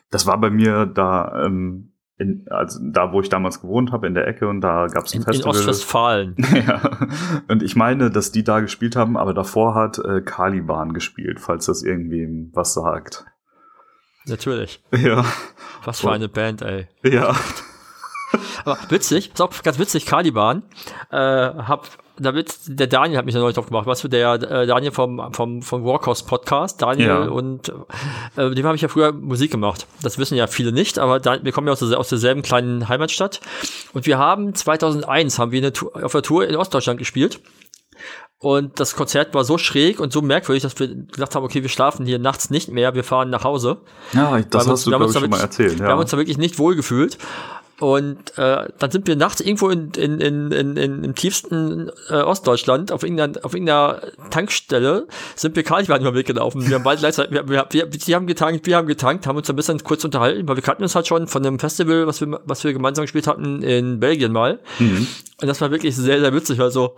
Das war bei mir da, ähm, in, also da, wo ich damals gewohnt habe, in der Ecke, und da gab es ein In, in Festival. Ostwestfalen. ja. Und ich meine, dass die da gespielt haben, aber davor hat äh, Caliban gespielt, falls das irgendwem was sagt. Natürlich. Ja, Was für eine Band, ey. ja. Aber witzig, ist auch ganz witzig, Caliban, äh, hab, damit, der Daniel hat mich da neulich drauf gemacht, weißt du, der äh, Daniel vom, vom, vom Warcross Podcast, Daniel Ja. und äh, dem habe ich ja früher Musik gemacht. Das wissen ja viele nicht, aber da, wir kommen ja aus, der, aus derselben kleinen Heimatstadt. Und wir haben 2001 haben wir eine Tour, auf der Tour in Ostdeutschland gespielt. Und das Konzert war so schräg und so merkwürdig, dass wir gesagt haben, okay, wir schlafen hier nachts nicht mehr, wir fahren nach Hause. Ja, das Wir hast du, wir haben glaube uns ich, schon mal erzählt. Wir Ja. haben uns da wirklich nicht wohl gefühlt. Und äh, dann sind wir nachts irgendwo in, in, in, in, in im tiefsten äh, Ostdeutschland auf irgendeiner, auf irgendeiner Tankstelle sind wir Caliban über den Weg gelaufen. Wir haben bald gleichzeitig, wir, wir, wir, die haben getankt, wir haben getankt, haben uns ein bisschen kurz unterhalten, weil wir kannten uns halt schon von einem Festival, was wir, was wir gemeinsam gespielt hatten in Belgien mal. Mhm. Und das war wirklich sehr, sehr witzig, weil so,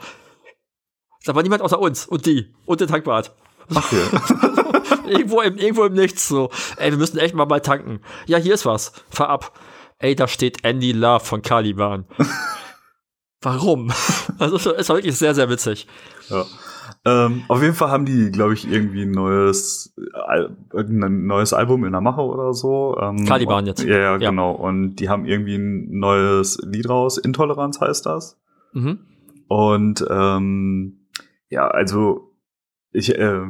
da war niemand außer uns und die und der Tankwart. Okay. irgendwo im, irgendwo im Nichts so. Ey, wir müssen echt mal mal tanken. Ja, hier ist was. Fahr ab. Ey, da steht Andy Love von Caliban. Warum? Also es war- wirklich sehr, sehr witzig. Ja. Ähm, auf jeden Fall haben die, glaube ich, irgendwie ein neues, Al irgendein neues Album in der Mache oder so. Ähm, Caliban jetzt. Ja, ja, Ja. genau. Und die haben irgendwie ein neues Lied raus. Intoleranz heißt das. Mhm. Und ähm, ja, also ich, äh,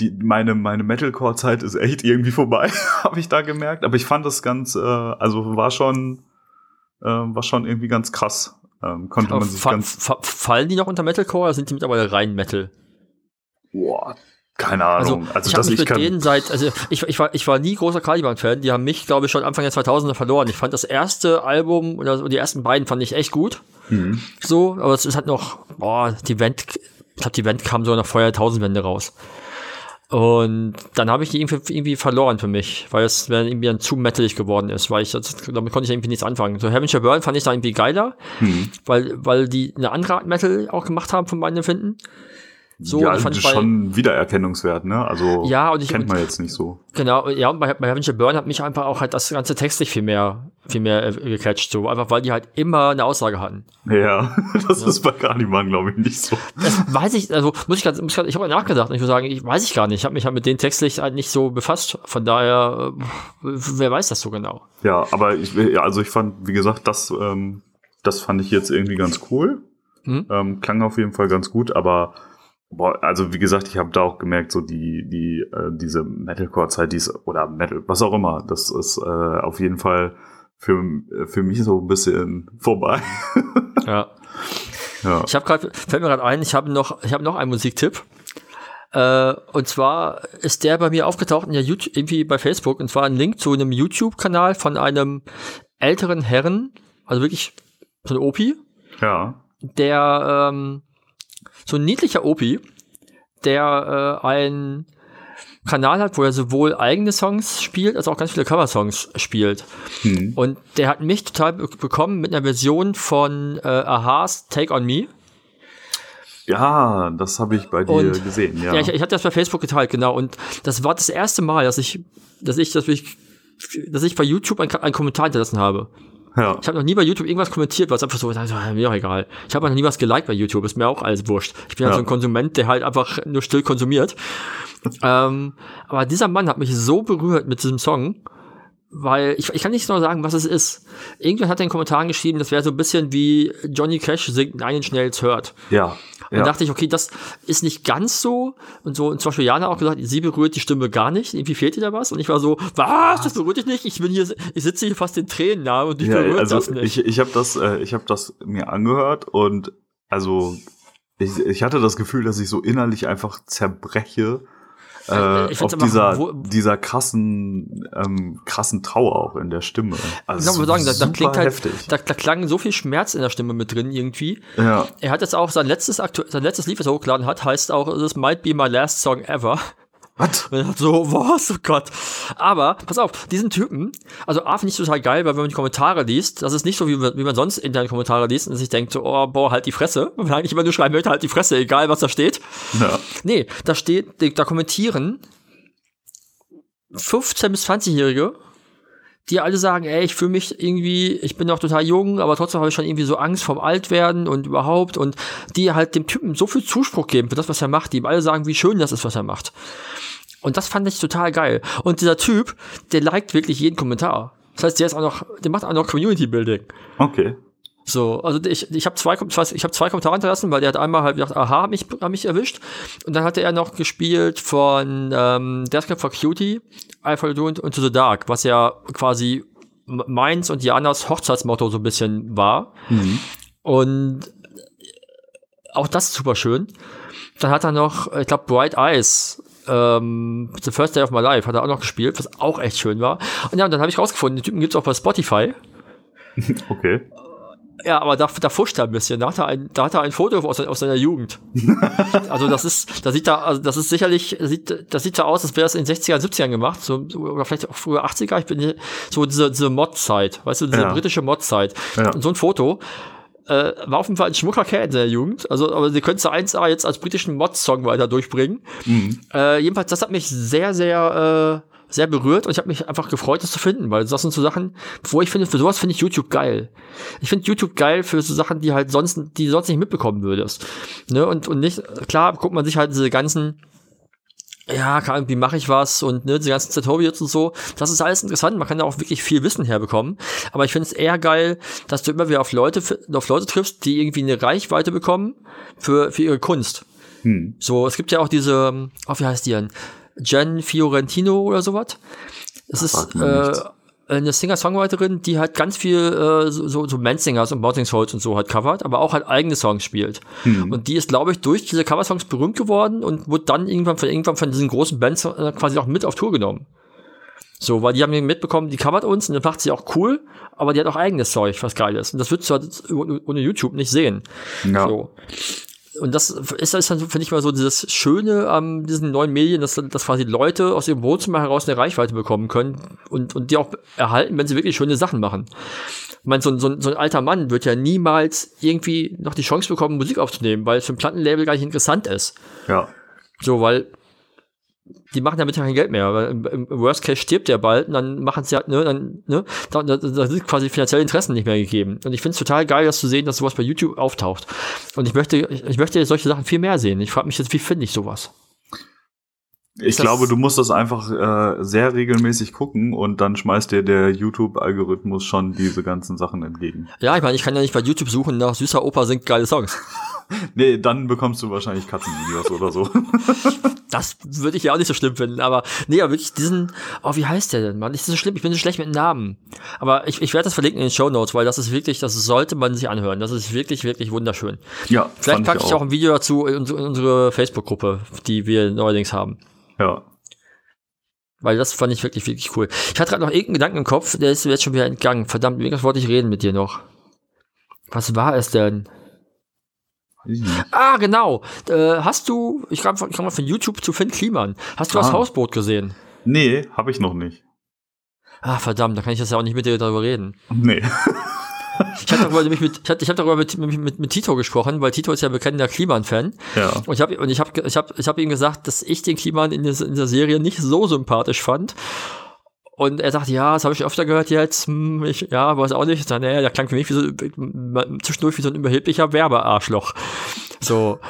die, meine, meine Metalcore-Zeit ist echt irgendwie vorbei, habe ich da gemerkt. Aber ich fand das ganz, äh, also war schon, äh, war schon irgendwie ganz krass. Ähm, konnte man sich fa ganz, fa fallen die noch unter Metalcore oder sind die mittlerweile rein Metal? boah, keine Also, Ahnung. Also, ich habe mich ich mit kann, denen seit, also ich, ich, war, ich war nie großer Caliban-Fan. Die haben mich, glaube ich, schon Anfang der 2000er verloren. Ich fand das erste Album oder die ersten beiden fand ich echt gut. Mhm. So, aber es ist halt noch, boah, die Wend, ich glaube, die Wend kam so nach Feuer Tausendwende raus. Und dann habe ich die irgendwie, irgendwie verloren für mich, weil es dann irgendwie dann zu metalig geworden ist, weil ich, das, damit konnte ich irgendwie nichts anfangen. So Heaven Shall Burn fand ich da irgendwie geiler, Mhm. weil, weil die eine andere Art Metal auch gemacht haben von meinem Empfinden. So, ja, ich fand bei- schon Wiedererkennungswert, ne? Also Ja, und ich- kennt man jetzt nicht so. Genau, ja, und bei, bei Avenger Burn hat mich einfach auch halt das ganze textlich viel mehr, viel mehr äh, gecatcht, so, einfach weil die halt immer eine Aussage hatten. Ja, das ist bei Carniman, glaube ich, nicht so. Das weiß ich, also muss ich ganz, muss ich, ich habe mal nachgedacht und ich muss sagen, ich weiß ich gar nicht. Ich habe mich halt mit denen textlich halt nicht so befasst. Von daher, äh, wer weiß das so genau? Ja, aber ich, ja, also ich fand, wie gesagt, das, ähm, das fand ich jetzt irgendwie ganz cool. Mhm. Ähm, klang auf jeden Fall ganz gut, aber boah, also wie gesagt, ich habe da auch gemerkt, so die, die, äh, diese Metalcore-Zeit, die ist, oder Metal, was auch immer, das ist äh, auf jeden Fall für, für mich so ein bisschen vorbei. Ja. ja. Ich habe gerade, fällt mir gerade ein, ich habe noch, ich habe noch einen Musiktipp. Äh, und zwar ist der bei mir aufgetaucht in der YouTube, irgendwie bei Facebook, und zwar ein Link zu einem YouTube-Kanal von einem älteren Herren, also wirklich so ein Opi, ja. der ähm, so ein niedlicher Opi, der äh, einen Kanal hat, wo er sowohl eigene Songs spielt, als auch ganz viele Coversongs spielt. Hm. Und der hat mich total be bekommen mit einer Version von äh, Aha's Take on Me. Ja, das habe ich bei dir Und- gesehen, ja. Ja, ich, ich hatte das bei Facebook geteilt, genau. Und das war das erste Mal, dass ich, dass ich, dass ich, dass ich bei YouTube einen, einen Kommentar hinterlassen habe. Ja. Ich habe noch nie bei YouTube irgendwas kommentiert, was einfach so, also, mir auch egal. Ich habe noch nie was geliked bei YouTube, ist mir auch alles wurscht. Ich bin halt Ja. so ein Konsument, der halt einfach nur still konsumiert. ähm, aber dieser Mann hat mich so berührt mit diesem Song, weil ich, ich kann nicht genau sagen, was es ist. Irgendwann hat er in den Kommentaren geschrieben, das wäre so ein bisschen wie Johnny Cash singt einen schnellst hört. Ja. Dann ja. dachte ich, okay, das ist nicht ganz so. Und so, und zum Beispiel Jana auch gesagt, sie berührt die Stimme gar nicht. Irgendwie fehlt ihr da was. Und ich war so, was? Das berührt dich nicht? Ich bin hier, ich sitze hier fast in Tränen nahe und ich ja, berührt also das nicht. ich, ich habe das, äh, ich habe das mir angehört und also ich, ich hatte das Gefühl, dass ich so innerlich einfach zerbreche äh, auf dieser wo- dieser krassen ähm, krassen Trauer auch in der Stimme. Also Ich muss sagen, da, da klingt halt, heftig. da, da klang so viel Schmerz in der Stimme mit drin irgendwie. ja, Er hat jetzt auch sein letztes, sein letztes Lied, was er hochgeladen hat, heißt auch, this might be my last song ever. Was? So, was, oh Gott. Aber, pass auf, diesen Typen, also A finde ich total geil, weil wenn man die Kommentare liest, das ist nicht so, wie man, wie man sonst interne Kommentare liest und sich denkt so, oh, boah, halt die Fresse. Und eigentlich immer nur schreiben möchte, halt die Fresse, egal was da steht. Ja, Nee, da steht, da kommentieren 15- bis 20-Jährige, die alle sagen, ey, ich fühle mich irgendwie, ich bin noch total jung, aber trotzdem habe ich schon irgendwie so Angst vorm Altwerden und überhaupt und die halt dem Typen so viel Zuspruch geben für das, was er macht, die ihm alle sagen, wie schön das ist, was er macht. Und das fand ich total geil. Und dieser Typ, der liked wirklich jeden Kommentar. Das heißt, der ist auch noch, der macht auch noch Community Building. okay. So, also ich, ich habe zwei, ich hab zwei Kommentare hinterlassen, weil der hat einmal halt gedacht, aha, hat mich, hat mich erwischt. Und dann hatte er noch gespielt von ähm, Deathcap for Cutie, I Follow You und To the Dark, was ja quasi meins und Janas Hochzeitsmotto so ein bisschen war. Und auch das ist super schön. Dann hat er noch, ich glaube, Bright Eyes, ähm, The First Day of My Life, hat er auch noch gespielt, was auch echt schön war. Und ja, und dann habe ich rausgefunden, den Typen gibt's auch bei Spotify. Okay. Ja, aber da, da fuscht er ein bisschen. Da hat er ein, da hat er ein Foto aus, aus seiner Jugend. also das ist, da sieht da, also das ist sicherlich, sieht, das sieht so aus, als wäre es in den 60er, 70ern gemacht, so, oder vielleicht auch früher 80er. Ich bin hier- so diese, diese Mod-Zeit, weißt du, diese Ja. britische Mod-Zeit. Ja. Und so ein Foto äh, war auf jeden Fall ein schmucker Kerl in seiner Jugend. Also, aber sie könnte 1A jetzt als britischen Mod-Song weiter durchbringen. Äh, jedenfalls, das hat mich sehr, sehr, äh, sehr berührt und ich habe mich einfach gefreut, das zu finden, weil das sind so Sachen, wo ich finde, für sowas finde ich YouTube geil. Ich finde YouTube geil für so Sachen, die halt sonst, die du sonst nicht mitbekommen würdest. Ne? Und, und nicht, klar, guckt man sich halt diese ganzen, ja, wie mache ich was und ne, diese ganzen Tutorials und so, das ist alles interessant, man kann da auch wirklich viel Wissen herbekommen, aber ich finde es eher geil, dass du immer wieder auf Leute, auf Leute triffst, die irgendwie eine Reichweite bekommen für, für ihre Kunst. Hm. So, es gibt ja auch diese, oh, wie heißt die denn? Jen Fiorentino oder sowas. Das ist sagt mir äh, nichts. Eine Singer-Songwriterin, die halt ganz viel äh, so, so, Mansingers und Bouncing Souls und so halt covert, aber auch halt eigene Songs spielt. Und die ist, glaube ich, durch diese Coversongs berühmt geworden und wurde dann irgendwann von irgendwann von diesen großen Bands äh, quasi auch mit auf Tour genommen. So, weil die haben mitbekommen, die covert uns und dann macht sie auch cool, aber die hat auch eigenes Zeug, was geil ist. Und das würdest du halt ohne ohne YouTube nicht sehen. Ja. So. Und das ist, ist dann, finde ich mal so dieses Schöne an diesen neuen Medien, dass, dass quasi Leute aus ihrem Wohnzimmer heraus eine Reichweite bekommen können und, und die auch erhalten, wenn sie wirklich schöne Sachen machen. Ich meine, so, so, so ein alter Mann wird ja niemals irgendwie noch die Chance bekommen, Musik aufzunehmen, weil es für ein Plattenlabel gar nicht interessant ist. Ja. So, weil die machen damit ja kein Geld mehr. Weil im, Worst Case stirbt der bald und dann machen sie halt, ne, dann, ne, da, da, da sind quasi finanzielle Interessen nicht mehr gegeben. Und ich finde es total geil, das zu sehen, dass sowas bei YouTube auftaucht. Und ich möchte, ich, ich möchte solche Sachen viel mehr sehen. Ich frage mich jetzt, wie finde ich sowas? Ich glaube, du musst das einfach äh, sehr regelmäßig gucken und dann schmeißt dir der YouTube-Algorithmus schon diese ganzen Sachen entgegen. Ja, ich meine, ich kann ja nicht bei YouTube suchen nach süßer Opa singt geile Songs. nee, dann bekommst du wahrscheinlich Katzenvideos oder so. das würde ich ja auch nicht so schlimm finden, aber nee, aber wirklich diesen, oh, wie heißt der denn, Mann? Ich bin so schlimm, ich bin so schlecht mit Namen. Aber ich, ich werde das verlinken in den Show Notes, weil das ist wirklich, das sollte man sich anhören. Das ist wirklich, wirklich wunderschön. Ja. Vielleicht packe ich, ich auch. ein Video dazu in, in unsere Facebook-Gruppe, die wir neuerdings haben. Ja. Weil das fand ich wirklich, wirklich cool. Ich hatte gerade noch irgendeinen Gedanken im Kopf, der ist jetzt schon wieder entgangen. Verdammt, irgendwas wollte ich reden mit dir noch. Was war es denn? Ah, genau. Äh, hast du, ich kam, kam mal von YouTube zu Finn Kliman. Hast du ah. das Hausboot gesehen? Nee, habe ich noch nicht. Ah, verdammt, da kann ich das ja auch nicht mit dir darüber reden. Nee. Ich habe darüber, mit, ich hab, ich hab darüber mit, mit, mit Tito gesprochen, weil Tito ist ja bekannter Kliman-Fan. Ja. Und ich habe und ich hab, ich hab, ich hab ihm gesagt, dass ich den Kliman in, in der Serie nicht so sympathisch fand. Und er sagt, ja, das habe ich öfter gehört jetzt. Hm, ich, ja, weiß auch nicht. Dann, naja, der klang für mich wie so, zwischendurch wie so ein überheblicher Werbearschloch. So.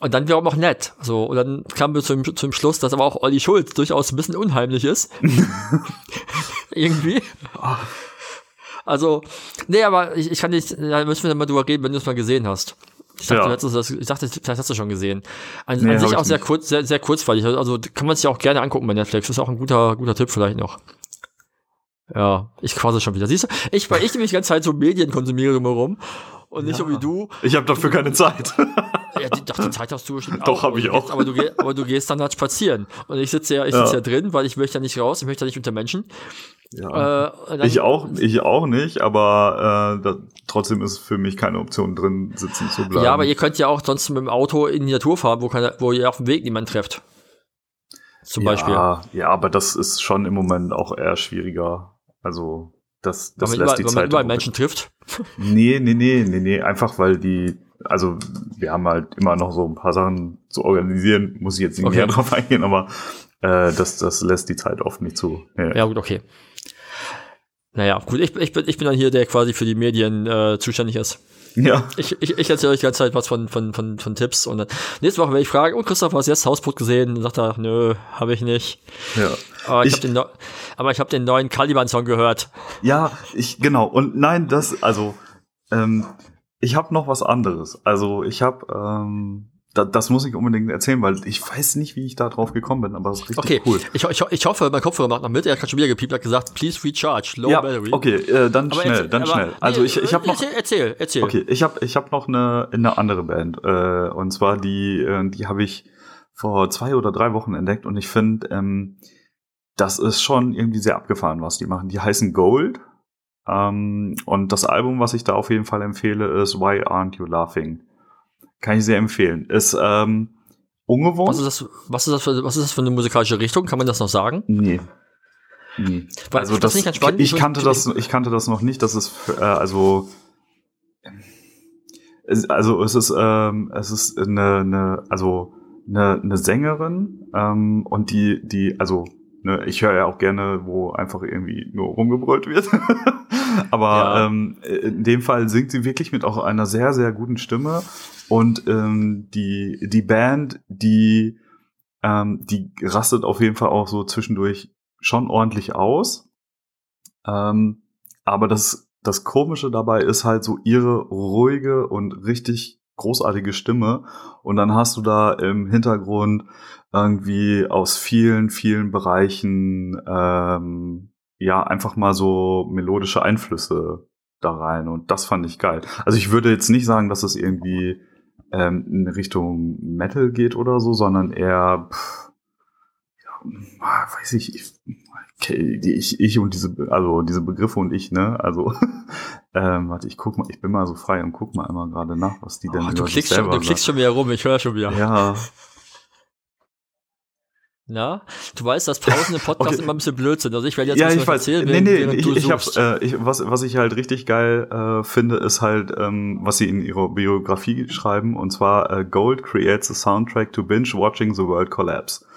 Und dann wiederum auch nett. So, und dann kam wir zum, zum Schluss, dass aber auch Olli Schulz durchaus ein bisschen unheimlich ist. Irgendwie. Also, nee, aber ich, ich kann nicht, da müssen wir dann mal drüber reden, wenn du es mal gesehen hast. Ich dachte, ja. das, ich dachte, vielleicht hast du schon gesehen. An, nee, an sich auch sehr kurz, sehr, sehr kurzweilig. Also kann man sich auch gerne angucken bei Netflix. Das ist auch ein guter, guter Tipp vielleicht noch. Ja, ich quasi schon wieder. Siehst du, ich, weil ich nämlich die ganze Zeit so Medien konsumiere drumherum und nicht ja. so wie du. Ich habe dafür keine Zeit. Ja, die, doch, die Zeit hast du bestimmt Doch, habe ich auch. Gehst, aber, du, aber du gehst dann halt spazieren. Und ich sitze ja, ich sitze ja. ja drin, weil ich möchte ja nicht raus, ich möchte ja nicht unter Menschen. Ja. Äh, ich auch, ich auch nicht, aber äh, da, trotzdem ist für mich keine Option drin, sitzen zu bleiben. Ja, aber ihr könnt ja auch sonst mit dem Auto in die Natur fahren, wo, kann, wo ihr auf dem Weg niemanden trefft. Zum ja, Beispiel. Ja, aber das ist schon im Moment auch eher schwieriger. Also, das, das lässt überall, die Zeit. Wenn man überall Menschen trifft? Nee, nee, nee, nee, nee. Einfach weil die, also wir haben halt immer noch so ein paar Sachen zu organisieren, muss ich jetzt nicht okay. mehr drauf eingehen, aber äh, das, das lässt die Zeit oft nicht zu. Ja, ja gut, okay. Naja, gut, ich, ich, bin, ich bin dann hier, der quasi für die Medien äh, zuständig ist. Ja. Ich, ich, ich erzähle euch die ganze Zeit was von, von, von, von Tipps und dann nächste Woche werde ich fragen, oh Christoph, hast du jetzt Hausboot gesehen? Und sagt er, nö, habe ich nicht. Ja. Aber ich, ich habe den, aber ich hab den neuen Caliban-Song gehört. Ja, ich, genau. Und nein, das, also, ähm, ich habe noch was anderes. Also ich habe ähm, da, das muss ich unbedingt erzählen, weil ich weiß nicht, wie ich da drauf gekommen bin, aber es ist richtig okay. cool. Ich, ich, ich hoffe, mein Kopfhörer macht noch mit. Er hat schon wieder gepiept, hat gesagt, please recharge, low ja, battery. Okay, äh, dann aber schnell, dann schnell. Also nee, ich, ich habe noch. Erzähl, erzähl, erzähl. Okay, ich habe ich hab noch eine, eine andere Band. Äh, und zwar die, äh, die habe ich vor zwei oder drei Wochen entdeckt und ich finde, ähm, das ist schon irgendwie sehr abgefahren, was die machen. Die heißen Gold. Ähm, und das Album, was ich da auf jeden Fall empfehle, ist Why Aren't You Laughing? Kann ich sehr empfehlen. Ist ähm, ungewohnt. Was ist, das, was, ist das für, was ist das für eine musikalische Richtung? Kann man das noch sagen? Nee. Nee. also das, das ich, ich kannte das, ich kannte das noch nicht. Das ist äh, also also es ist ähm, es ist eine, eine also eine, eine Sängerin ähm, und die die also ne, ich höre ja auch gerne, wo einfach irgendwie nur rumgebrüllt wird. Aber ja. ähm, in dem Fall singt sie wirklich mit auch einer sehr sehr guten Stimme und ähm, die, die Band, die, ähm, die rastet auf jeden Fall auch so zwischendurch schon ordentlich aus. Ähm, aber das, das Komische dabei ist halt so ihre ruhige und richtig großartige Stimme. Und dann hast du da im Hintergrund irgendwie aus vielen, vielen Bereichen ähm, ja einfach mal so melodische Einflüsse da rein. Und das fand ich geil. Also ich würde jetzt nicht sagen, dass es irgendwie ähm, in Richtung Metal geht oder so, sondern eher, pff, ja, weiß ich, ich, okay, ich, ich und diese, also diese Begriffe und ich, ne, also Ähm, warte, ich guck mal, ich bin mal so frei und guck mal einmal gerade nach, was die denn Oh, du klickst, schon, du klickst schon wieder rum, ich höre schon wieder. sagt. Ja? Du weißt, dass Pausen im Podcast Okay. immer ein bisschen blöd sind. Also ich werde jetzt ja, ich weiß. erzählen, Nee, nee, während ich, ich hab's, äh, ich, was, was ich halt richtig geil äh, finde, ist halt, ähm, was sie in ihrer Biografie schreiben, und zwar äh, Gold creates a soundtrack to binge watching the world collapse.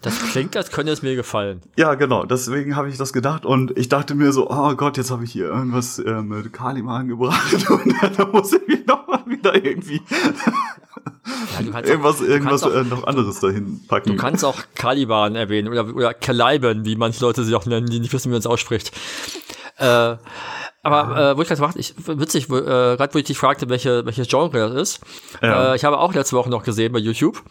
Das klingt, als könnte es mir gefallen. Ja, genau, deswegen habe ich das gedacht und ich dachte mir so, oh Gott, jetzt habe ich hier irgendwas äh, mit Kaliman gebracht und dann muss ich mich noch mal wieder irgendwie Ja, du irgendwas, auch, irgendwas kannst auch, äh, noch anderes dahin packen. Du kannst auch Caliban erwähnen oder, oder Caliban, wie manche Leute sie auch nennen, die nicht wissen, wie man es ausspricht. Äh, aber äh, wo ich gerade gemacht, ich witzig, wo, äh, gerade wo ich dich fragte, welche, welches Genre das ist. Ja. Äh, ich habe auch letzte Woche noch gesehen bei YouTube.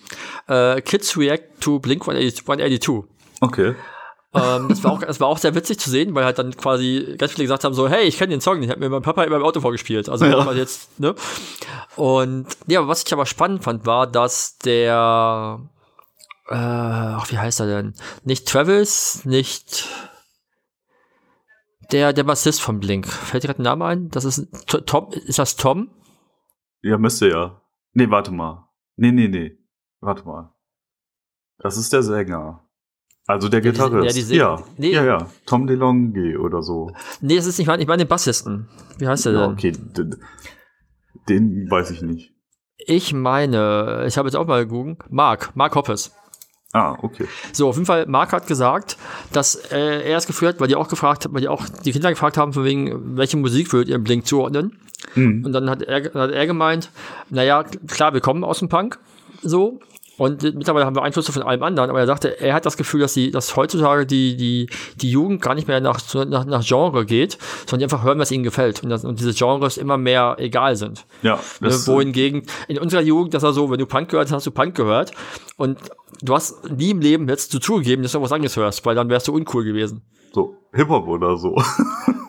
Äh, Kids React to Blink 182. 182. Okay. Ähm, das, war auch, das war auch sehr witzig zu sehen, weil halt dann quasi ganz viele gesagt haben, so, hey, ich kenne den Song, den hat mir mein Papa immer im Auto vorgespielt. Also Ja. jetzt, ne? Und ja, was ich aber spannend fand, war, dass der äh, ach, wie heißt er denn? Nicht Travis, nicht der, der Bassist von Blink. Fällt dir gerade ein Name ein? Das ist Tom, ist das Tom? Ja, müsste ja. Nee, warte mal. Nee, nee, nee. Warte mal. Das ist der Sänger. Also der Gitarrist. ja, die Sä- ja, nee. ja, ja. Tom DeLonge oder so. Nee, das ist nicht mein, ich meine den Bassisten. Wie heißt der Ja, denn? okay. d- d- Den weiß ich nicht. Ich meine, ich habe jetzt auch mal gegoogelt, Mark, Mark Hoppes. Ah, okay. So, auf jeden Fall, Mark hat gesagt, dass äh, er es geführt, weil die auch gefragt, weil die auch die Kinder gefragt haben, von wegen, welche Musik würdet ihr Blink zuordnen? Mhm. Und dann hat er, hat er gemeint, naja, klar, wir kommen aus dem Punk, so. Und mittlerweile haben wir Einflüsse von allem anderen, aber er sagte, er hat das Gefühl, dass, die, dass heutzutage die, die, die Jugend gar nicht mehr nach, nach, nach Genre geht, sondern die einfach hören, was ihnen gefällt. Und, das, und diese Genres immer mehr egal sind. Ja, Ne, das, wohingegen in unserer Jugend, das war so, wenn du Punk gehört hast, hast du Punk gehört. Und du hast nie im Leben jetzt zu zugegeben, dass du was anderes hörst, weil dann wärst du uncool gewesen. so Hip-Hop oder so.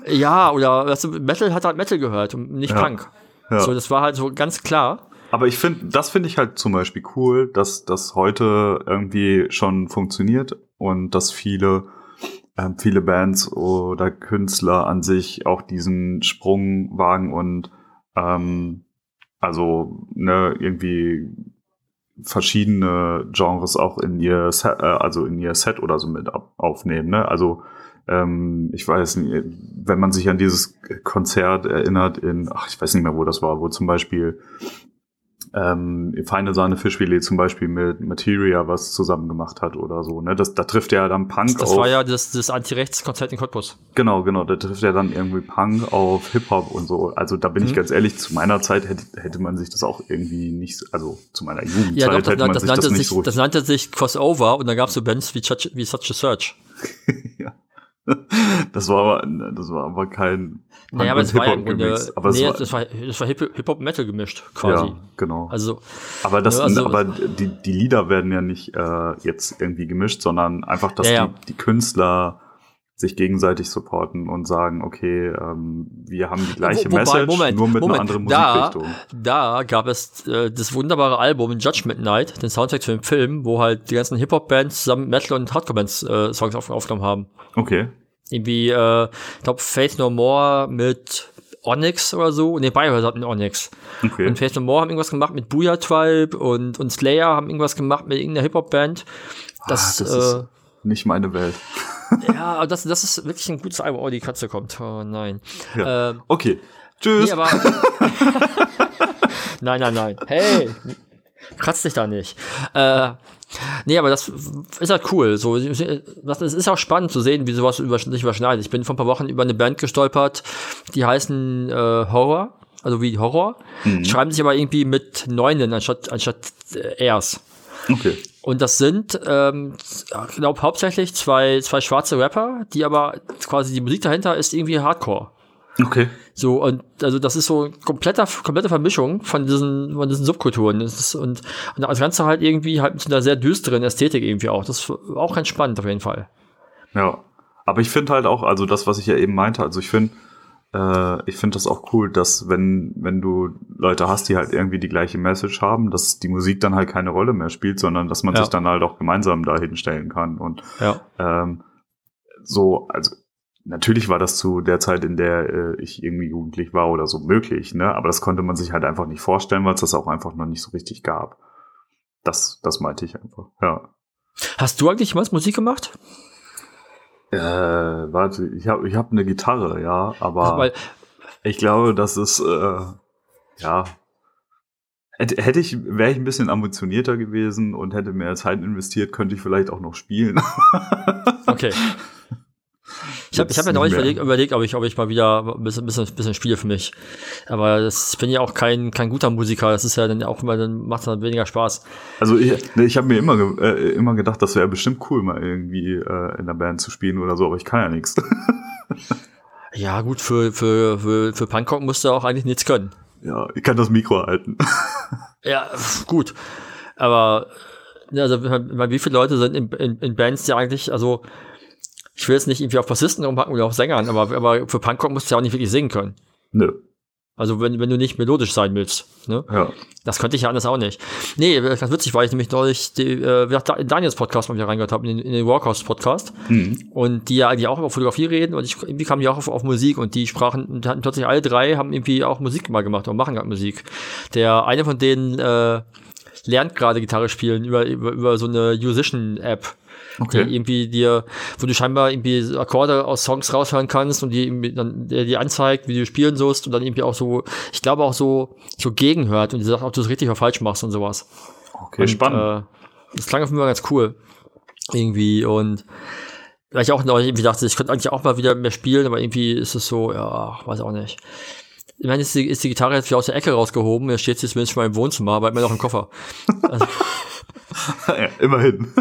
Ja, oder weißt du, Metal hat halt Metal gehört und nicht Ja. Punk. Ja. So, das war halt so ganz klar. Aber ich finde, das finde ich halt zum Beispiel cool, dass das heute irgendwie schon funktioniert und dass viele, ähm, viele Bands oder Künstler an sich auch diesen Sprung wagen und ähm, also ne, irgendwie verschiedene Genres auch in ihr Set, äh, also in ihr Set oder so mit aufnehmen. Ne? Also ähm, ich weiß nicht, wenn man sich an dieses Konzert erinnert in, ach ich weiß nicht mehr, wo das war, wo zum Beispiel ähm, Feine Sahne Fischfilet zum Beispiel mit Materia was zusammen gemacht hat oder so. Ne? Das, da trifft ja dann Punk Das auf. war ja das, das Anti-Rechts-Konzert in Cottbus. Genau, genau. Da trifft ja dann irgendwie Punk auf Hip-Hop und so. Also da bin ich Mhm. ganz ehrlich, zu meiner Zeit hätte, hätte man sich das auch irgendwie nicht, also zu meiner Jugendzeit Ja, doch, das, hätte man das, sich nannte das nicht sich, so. das nannte sich Crossover und dann gab es so Bands wie, Such, wie Such a Search. ja. Das war aber, das war aber kein Naja, aber es war ja im Grunde. Aber nee, es war, das war, das war Hip- Hip-Hop-Metal gemischt, quasi. ja, genau. Also, Aber das, Ja, also- aber die, die Lieder werden ja nicht äh, jetzt irgendwie gemischt, sondern einfach, dass Ja. Die, die Künstler sich gegenseitig supporten und sagen, okay, ähm, wir haben die gleiche Wo- wobei, Message, Moment, nur mit Moment, einer anderen da- Musikrichtung. da gab es äh, das wunderbare Album Judgment Night, den Soundtrack zu dem Film, wo halt die ganzen Hip-Hop-Bands zusammen Metal- und Hardcore-Bands äh, Songs auf, aufgenommen haben. Okay. Irgendwie, äh, ich glaube, Faith No More mit Onyx oder so. Ne, Biohazard hatten Onyx. Okay. Und Faith No More haben irgendwas gemacht mit Booyah Tribe und, und Slayer haben irgendwas gemacht mit irgendeiner Hip-Hop-Band. Das, Ah, das äh, ist nicht meine Welt. ja, das, das ist wirklich ein gutes Album. Oh, die Katze kommt. Oh nein. Ja. Ähm, Okay. Tschüss. Nee, nein, nein, nein. Hey! Kratz dich da nicht. Äh, nee, aber das ist halt cool. So, es ist auch spannend zu sehen, wie sowas sich überschneidet. Ich bin vor ein paar Wochen über eine Band gestolpert, die heißen äh, Horror, also wie Horror, schreiben sich aber irgendwie mit Neunen anstatt, anstatt äh, Rs. okay. Und das sind, ähm, glaube, hauptsächlich zwei, zwei schwarze Rapper, die aber quasi die Musik dahinter ist irgendwie Hardcore. Okay. So, und also das ist so kompletter, komplette Vermischung von diesen, von diesen Subkulturen. Das ist, und, und das Ganze halt irgendwie halt mit einer sehr düsteren Ästhetik irgendwie auch. Das ist auch ganz spannend auf jeden Fall. Ja. Aber ich finde halt auch, also das, was ich ja eben meinte, also ich finde, äh, ich finde das auch cool, dass wenn, wenn du Leute hast, die halt irgendwie die gleiche Message haben, dass die Musik dann halt keine Rolle mehr spielt, sondern dass man Ja. sich dann halt auch gemeinsam dahin stellen kann. Und Ja. ähm, so, also natürlich war das zu der Zeit, in der äh, ich irgendwie jugendlich war oder so möglich, ne? Aber das konnte man sich halt einfach nicht vorstellen, weil es das auch einfach noch nicht so richtig gab. Das, das meinte ich einfach, ja. Hast du eigentlich was Musik gemacht? Äh, warte, ich habe ich hab eine Gitarre, ja, aber Weil, ich glaube, das ist, äh, ja, hätte ich, wäre ich ein bisschen ambitionierter gewesen und hätte mehr Zeit investiert, könnte ich vielleicht auch noch spielen. okay. Ich habe ich hab mir neulich überlegt, überlegt, ob ich, ob ich mal wieder ein bisschen, bisschen, bisschen spiele für mich. Aber das, ich bin ja auch kein, kein guter Musiker. Das ist ja dann auch immer, dann macht es dann weniger Spaß. Also ich, ich habe mir immer, äh, immer gedacht, das wäre bestimmt cool, mal irgendwie äh, in der Band zu spielen oder so, aber ich kann ja nichts. ja, gut, für, für, für, für Punkrock musst du auch eigentlich nichts können. Ja, ich kann das Mikro halten. ja, gut. Aber also, wie viele Leute sind in, in, in Bands, die eigentlich, also ich will jetzt nicht irgendwie auf Bassisten rumpacken oder auf Sängern, aber, aber für Punkrock musst du ja auch nicht wirklich singen können. Nö. Also wenn, wenn du nicht melodisch sein willst. Ne? Ja. Das könnte ich ja anders auch nicht. Nee, ganz witzig, weil ich nämlich neulich die, äh, in Daniels Podcast mal wieder reingehört habe, in, in den Walkhouse Podcast. Mhm. Und die ja eigentlich auch über Fotografie reden und ich, irgendwie kamen die auch auf, auf Musik und die sprachen, und hatten plötzlich alle drei, haben irgendwie auch Musik mal gemacht und machen gerade Musik. Der eine von denen äh, lernt gerade Gitarre spielen über, über, über so eine Musician-App. Okay. Die irgendwie dir, wo du scheinbar irgendwie Akkorde aus Songs raushören kannst und die irgendwie dann der dir anzeigt, wie du spielen sollst und dann irgendwie auch so, ich glaube auch so, so gegenhört und die sagt, ob du es richtig oder falsch machst und sowas. Okay, und, spannend. Äh, das klang auf jeden Fall ganz cool. Irgendwie und weil ich auch noch irgendwie dachte, ich könnte eigentlich auch mal wieder mehr spielen, aber irgendwie ist es so, ja, weiß auch nicht. Ich meine, ist die, ist die Gitarre jetzt wieder aus der Ecke rausgehoben, jetzt steht sie zumindest schon mal im Wohnzimmer, aber immer noch im Koffer. Also, ja, immerhin.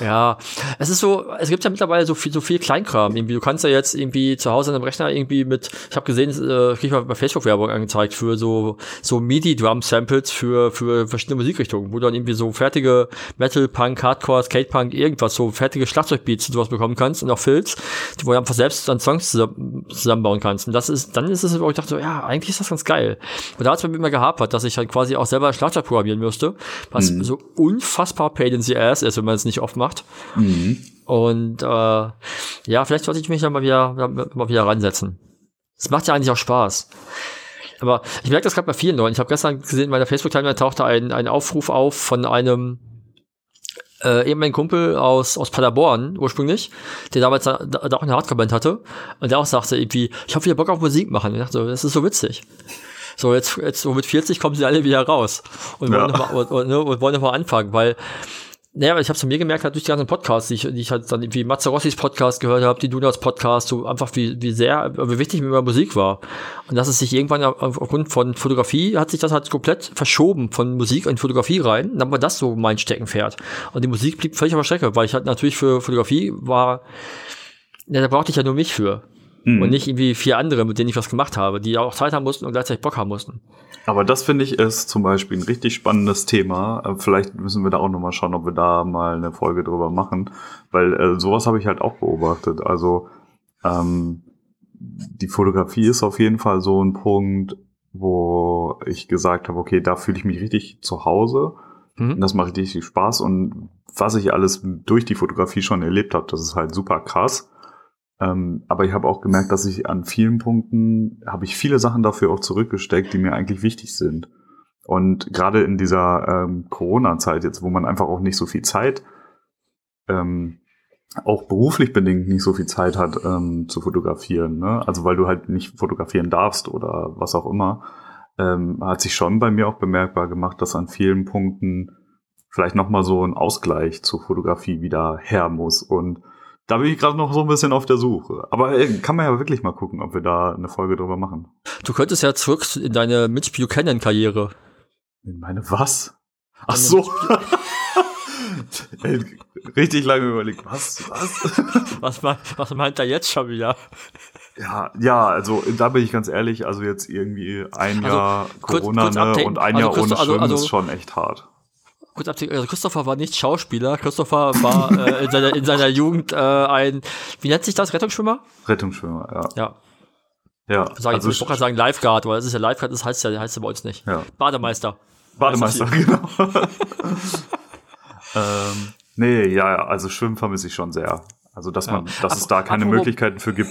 Ja, es ist so, es gibt ja mittlerweile so viel, so viel Kleinkram. Irgendwie, du kannst ja jetzt irgendwie zu Hause an einem Rechner irgendwie mit, ich habe gesehen, äh, krieg ich mal bei Facebook Werbung angezeigt für so so MIDI Drum Samples für für verschiedene Musikrichtungen, wo du dann irgendwie so fertige Metal, Punk, Hardcore, Skate Punk, irgendwas so fertige Schlagzeugbeats und sowas bekommen kannst und auch Filz, wo du einfach selbst dann Songs zusammenbauen kannst. Und das ist, dann ist es, wo ich dachte so, ja, eigentlich ist das ganz geil. Und da hat es mir immer gehapert, dass ich halt quasi auch selber Schlagzeug programmieren müsste, was mhm. so unfassbar paid in the ass ist, wenn man es nicht oft macht. Mhm. Und äh, ja, vielleicht sollte ich mich da mal wieder, mal wieder ransetzen. Es macht ja eigentlich auch Spaß. Aber ich merke das gerade bei vielen Leuten. Ich habe gestern gesehen, in meiner Facebook-Timeline tauchte ein, ein Aufruf auf von einem äh, eben ein Kumpel aus, aus Paderborn ursprünglich, der damals da, da auch eine Hardcore-Band hatte und der auch sagte irgendwie, ich habe wieder Bock auf Musik machen. Und ich dachte, das ist so witzig. So, jetzt, jetzt so mit 40 kommen sie alle wieder raus und wollen ja. nochmal und, und, ne, und wollen noch mal anfangen, weil naja, ich habe es mir gemerkt, halt durch die ganzen Podcasts, die ich, die ich halt dann wie Mazzarossis Podcast gehört habe, die Donuts Podcast, so einfach wie, wie sehr, wie wichtig mir immer Musik war. Und dass es sich irgendwann aufgrund von Fotografie hat sich das halt komplett verschoben von Musik in Fotografie rein. Dann war das so mein Steckenpferd. Und die Musik blieb völlig auf der Strecke, weil ich halt natürlich für Fotografie war, ja, da brauchte ich ja nur mich für. Mhm. Und nicht irgendwie vier andere, mit denen ich was gemacht habe, die auch Zeit haben mussten und gleichzeitig Bock haben mussten. Aber das finde ich ist zum Beispiel ein richtig spannendes Thema. Äh, vielleicht müssen wir da auch nochmal schauen, ob wir da mal eine Folge drüber machen, weil äh, sowas habe ich halt auch beobachtet. Also ähm, die Fotografie ist auf jeden Fall so ein Punkt, wo ich gesagt habe, okay, da fühle ich mich richtig zu Hause. Mhm. Das macht richtig Spaß und was ich alles durch die Fotografie schon erlebt habe, das ist halt super krass. Ähm, aber ich habe auch gemerkt, dass ich an vielen Punkten habe ich viele Sachen dafür auch zurückgesteckt, die mir eigentlich wichtig sind. Und gerade in dieser ähm, Corona-Zeit jetzt, wo man einfach auch nicht so viel Zeit, ähm, auch beruflich bedingt nicht so viel Zeit hat ähm, zu fotografieren, ne? also weil du halt nicht fotografieren darfst oder was auch immer, ähm, hat sich schon bei mir auch bemerkbar gemacht, dass an vielen Punkten vielleicht nochmal so ein Ausgleich zur Fotografie wieder her muss und da bin ich gerade noch so ein bisschen auf der Suche. Aber ey, kann man ja wirklich mal gucken, ob wir da eine Folge drüber machen. Du könntest ja zurück in deine Mitch Buchanan-Karriere. In meine was? Ach so. ey, richtig lange überlegt. Was? Was? was, was meint er jetzt schon wieder? Ja, ja, also da bin ich ganz ehrlich, also jetzt irgendwie ein also, Jahr Corona kurz, kurz ne, und ein also Jahr ohne Schwimmen also, ist schon echt hart. Gut, also Christopher war nicht Schauspieler. Christopher war äh, in, seiner, in seiner Jugend äh, ein, wie nennt sich das, Rettungsschwimmer? Rettungsschwimmer, ja. Ja. Ja. Sag also ich wollte sagen Lifeguard, aber das ist ja Lifeguard, das heißt ja, heißt ja bei uns nicht. Ja. Bademeister. Bademeister, genau. ähm, nee, ja, also Schwimmen vermisse ich schon sehr. Also, dass Ja. man, dass es da keine apropos- Möglichkeiten für gibt,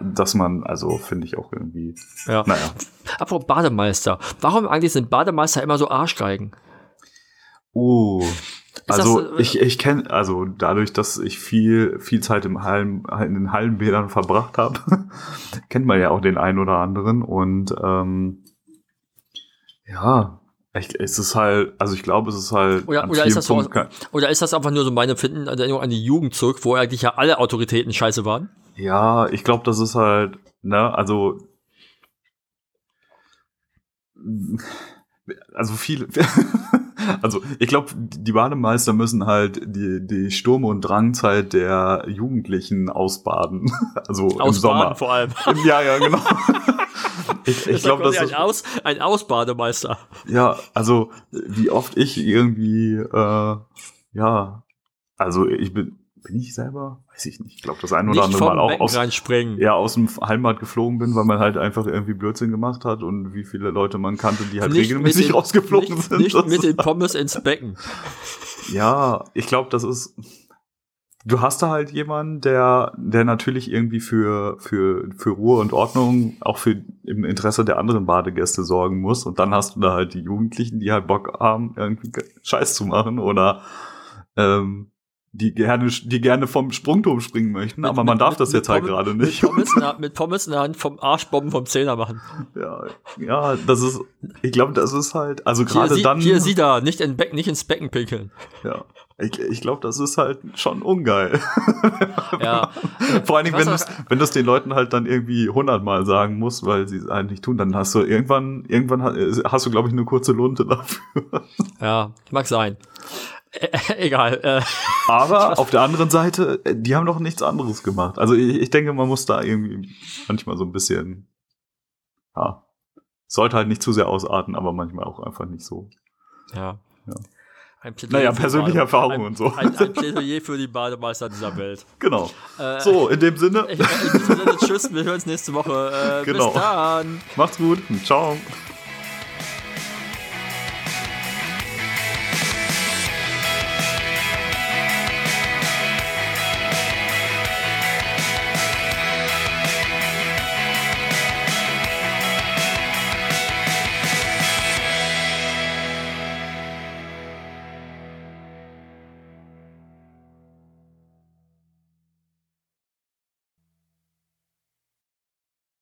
dass man, also finde ich auch irgendwie, Ja. naja. Apropos Bademeister. Warum eigentlich sind Bademeister immer so Arschgeigen? Oh. das, Also äh, ich, ich kenne, also dadurch, dass ich viel, viel Zeit im Hallen, in den Hallenbädern verbracht habe, kennt man ja auch den einen oder anderen. Und ähm, ja, ich, es ist halt, also ich glaube, es ist halt. Oder- an oder ist das so- Oder ist das einfach nur so meine Finden Erinnerung an die Jugend zurück, wo eigentlich ja alle Autoritäten scheiße waren? Ja, ich glaube, das ist halt, ne, also. Also viele. Also ich glaube, die Bademeister müssen halt die, die Sturm- und Drangzeit der Jugendlichen ausbaden. Also im Aus Sommer. Vor allem. Ja, ja, genau. Ich, ich glaube, das ein, ist, Aus, ein Ausbademeister. ja, also wie oft ich irgendwie, äh, ja, also ich bin, bin ich selber? Weiß ich nicht. Ich glaube, das ein oder andere Mal auch aus, ja, aus dem Heimat geflogen bin, weil man halt einfach irgendwie Blödsinn gemacht hat und wie viele Leute man kannte, die halt Nicht regelmäßig den- rausgeflogen nicht, sind. Nicht mit den Pommes ins Becken. ja, ich glaube, das ist. Du hast da halt jemanden, der, der natürlich irgendwie für, für, für Ruhe und Ordnung auch für im Interesse der anderen Badegäste sorgen muss. Und dann hast du da halt die Jugendlichen, die halt Bock haben, irgendwie Scheiß zu machen oder ähm, die gerne, die gerne vom Sprungturm springen möchten, Mit- aber man mit- darf mit- das jetzt halt gerade nicht. Pommes, der, mit Pommes in der Hand vom Arschbomben vom Zehner machen. Ja, ja, das ist, ich glaube, das ist halt, also gerade dann, hier sie da, nicht, in Becken, nicht ins Becken pinkeln. ja, ich, ich glaube, das ist halt schon ungeil. Ja. Vor allen Dingen, wenn du weiß wenn es den Leuten halt dann irgendwie hundertmal sagen musst, weil sie es eigentlich tun, dann hast du irgendwann, irgendwann ha- hast du, glaube ich, eine kurze Lunte dafür. Ja, mag sein. Egal. Äh, Aber auf der anderen Seite, äh, die haben doch nichts anderes gemacht. Also ich, ich denke, man muss da irgendwie manchmal so ein bisschen, ja, sollte halt nicht zu sehr ausarten, aber manchmal auch einfach nicht so. ja. Ja. Ein Plädoyer Naja, persönliche Bade- Erfahrung ein, und so. Ein, ein Plädoyer für die Bademeister dieser Welt. Genau. Äh, So, in dem Sinne, Ich, in diesem Sinne, tschüss, wir hören uns nächste Woche. Äh, Genau. Bis dann. macht's gut. Ciao.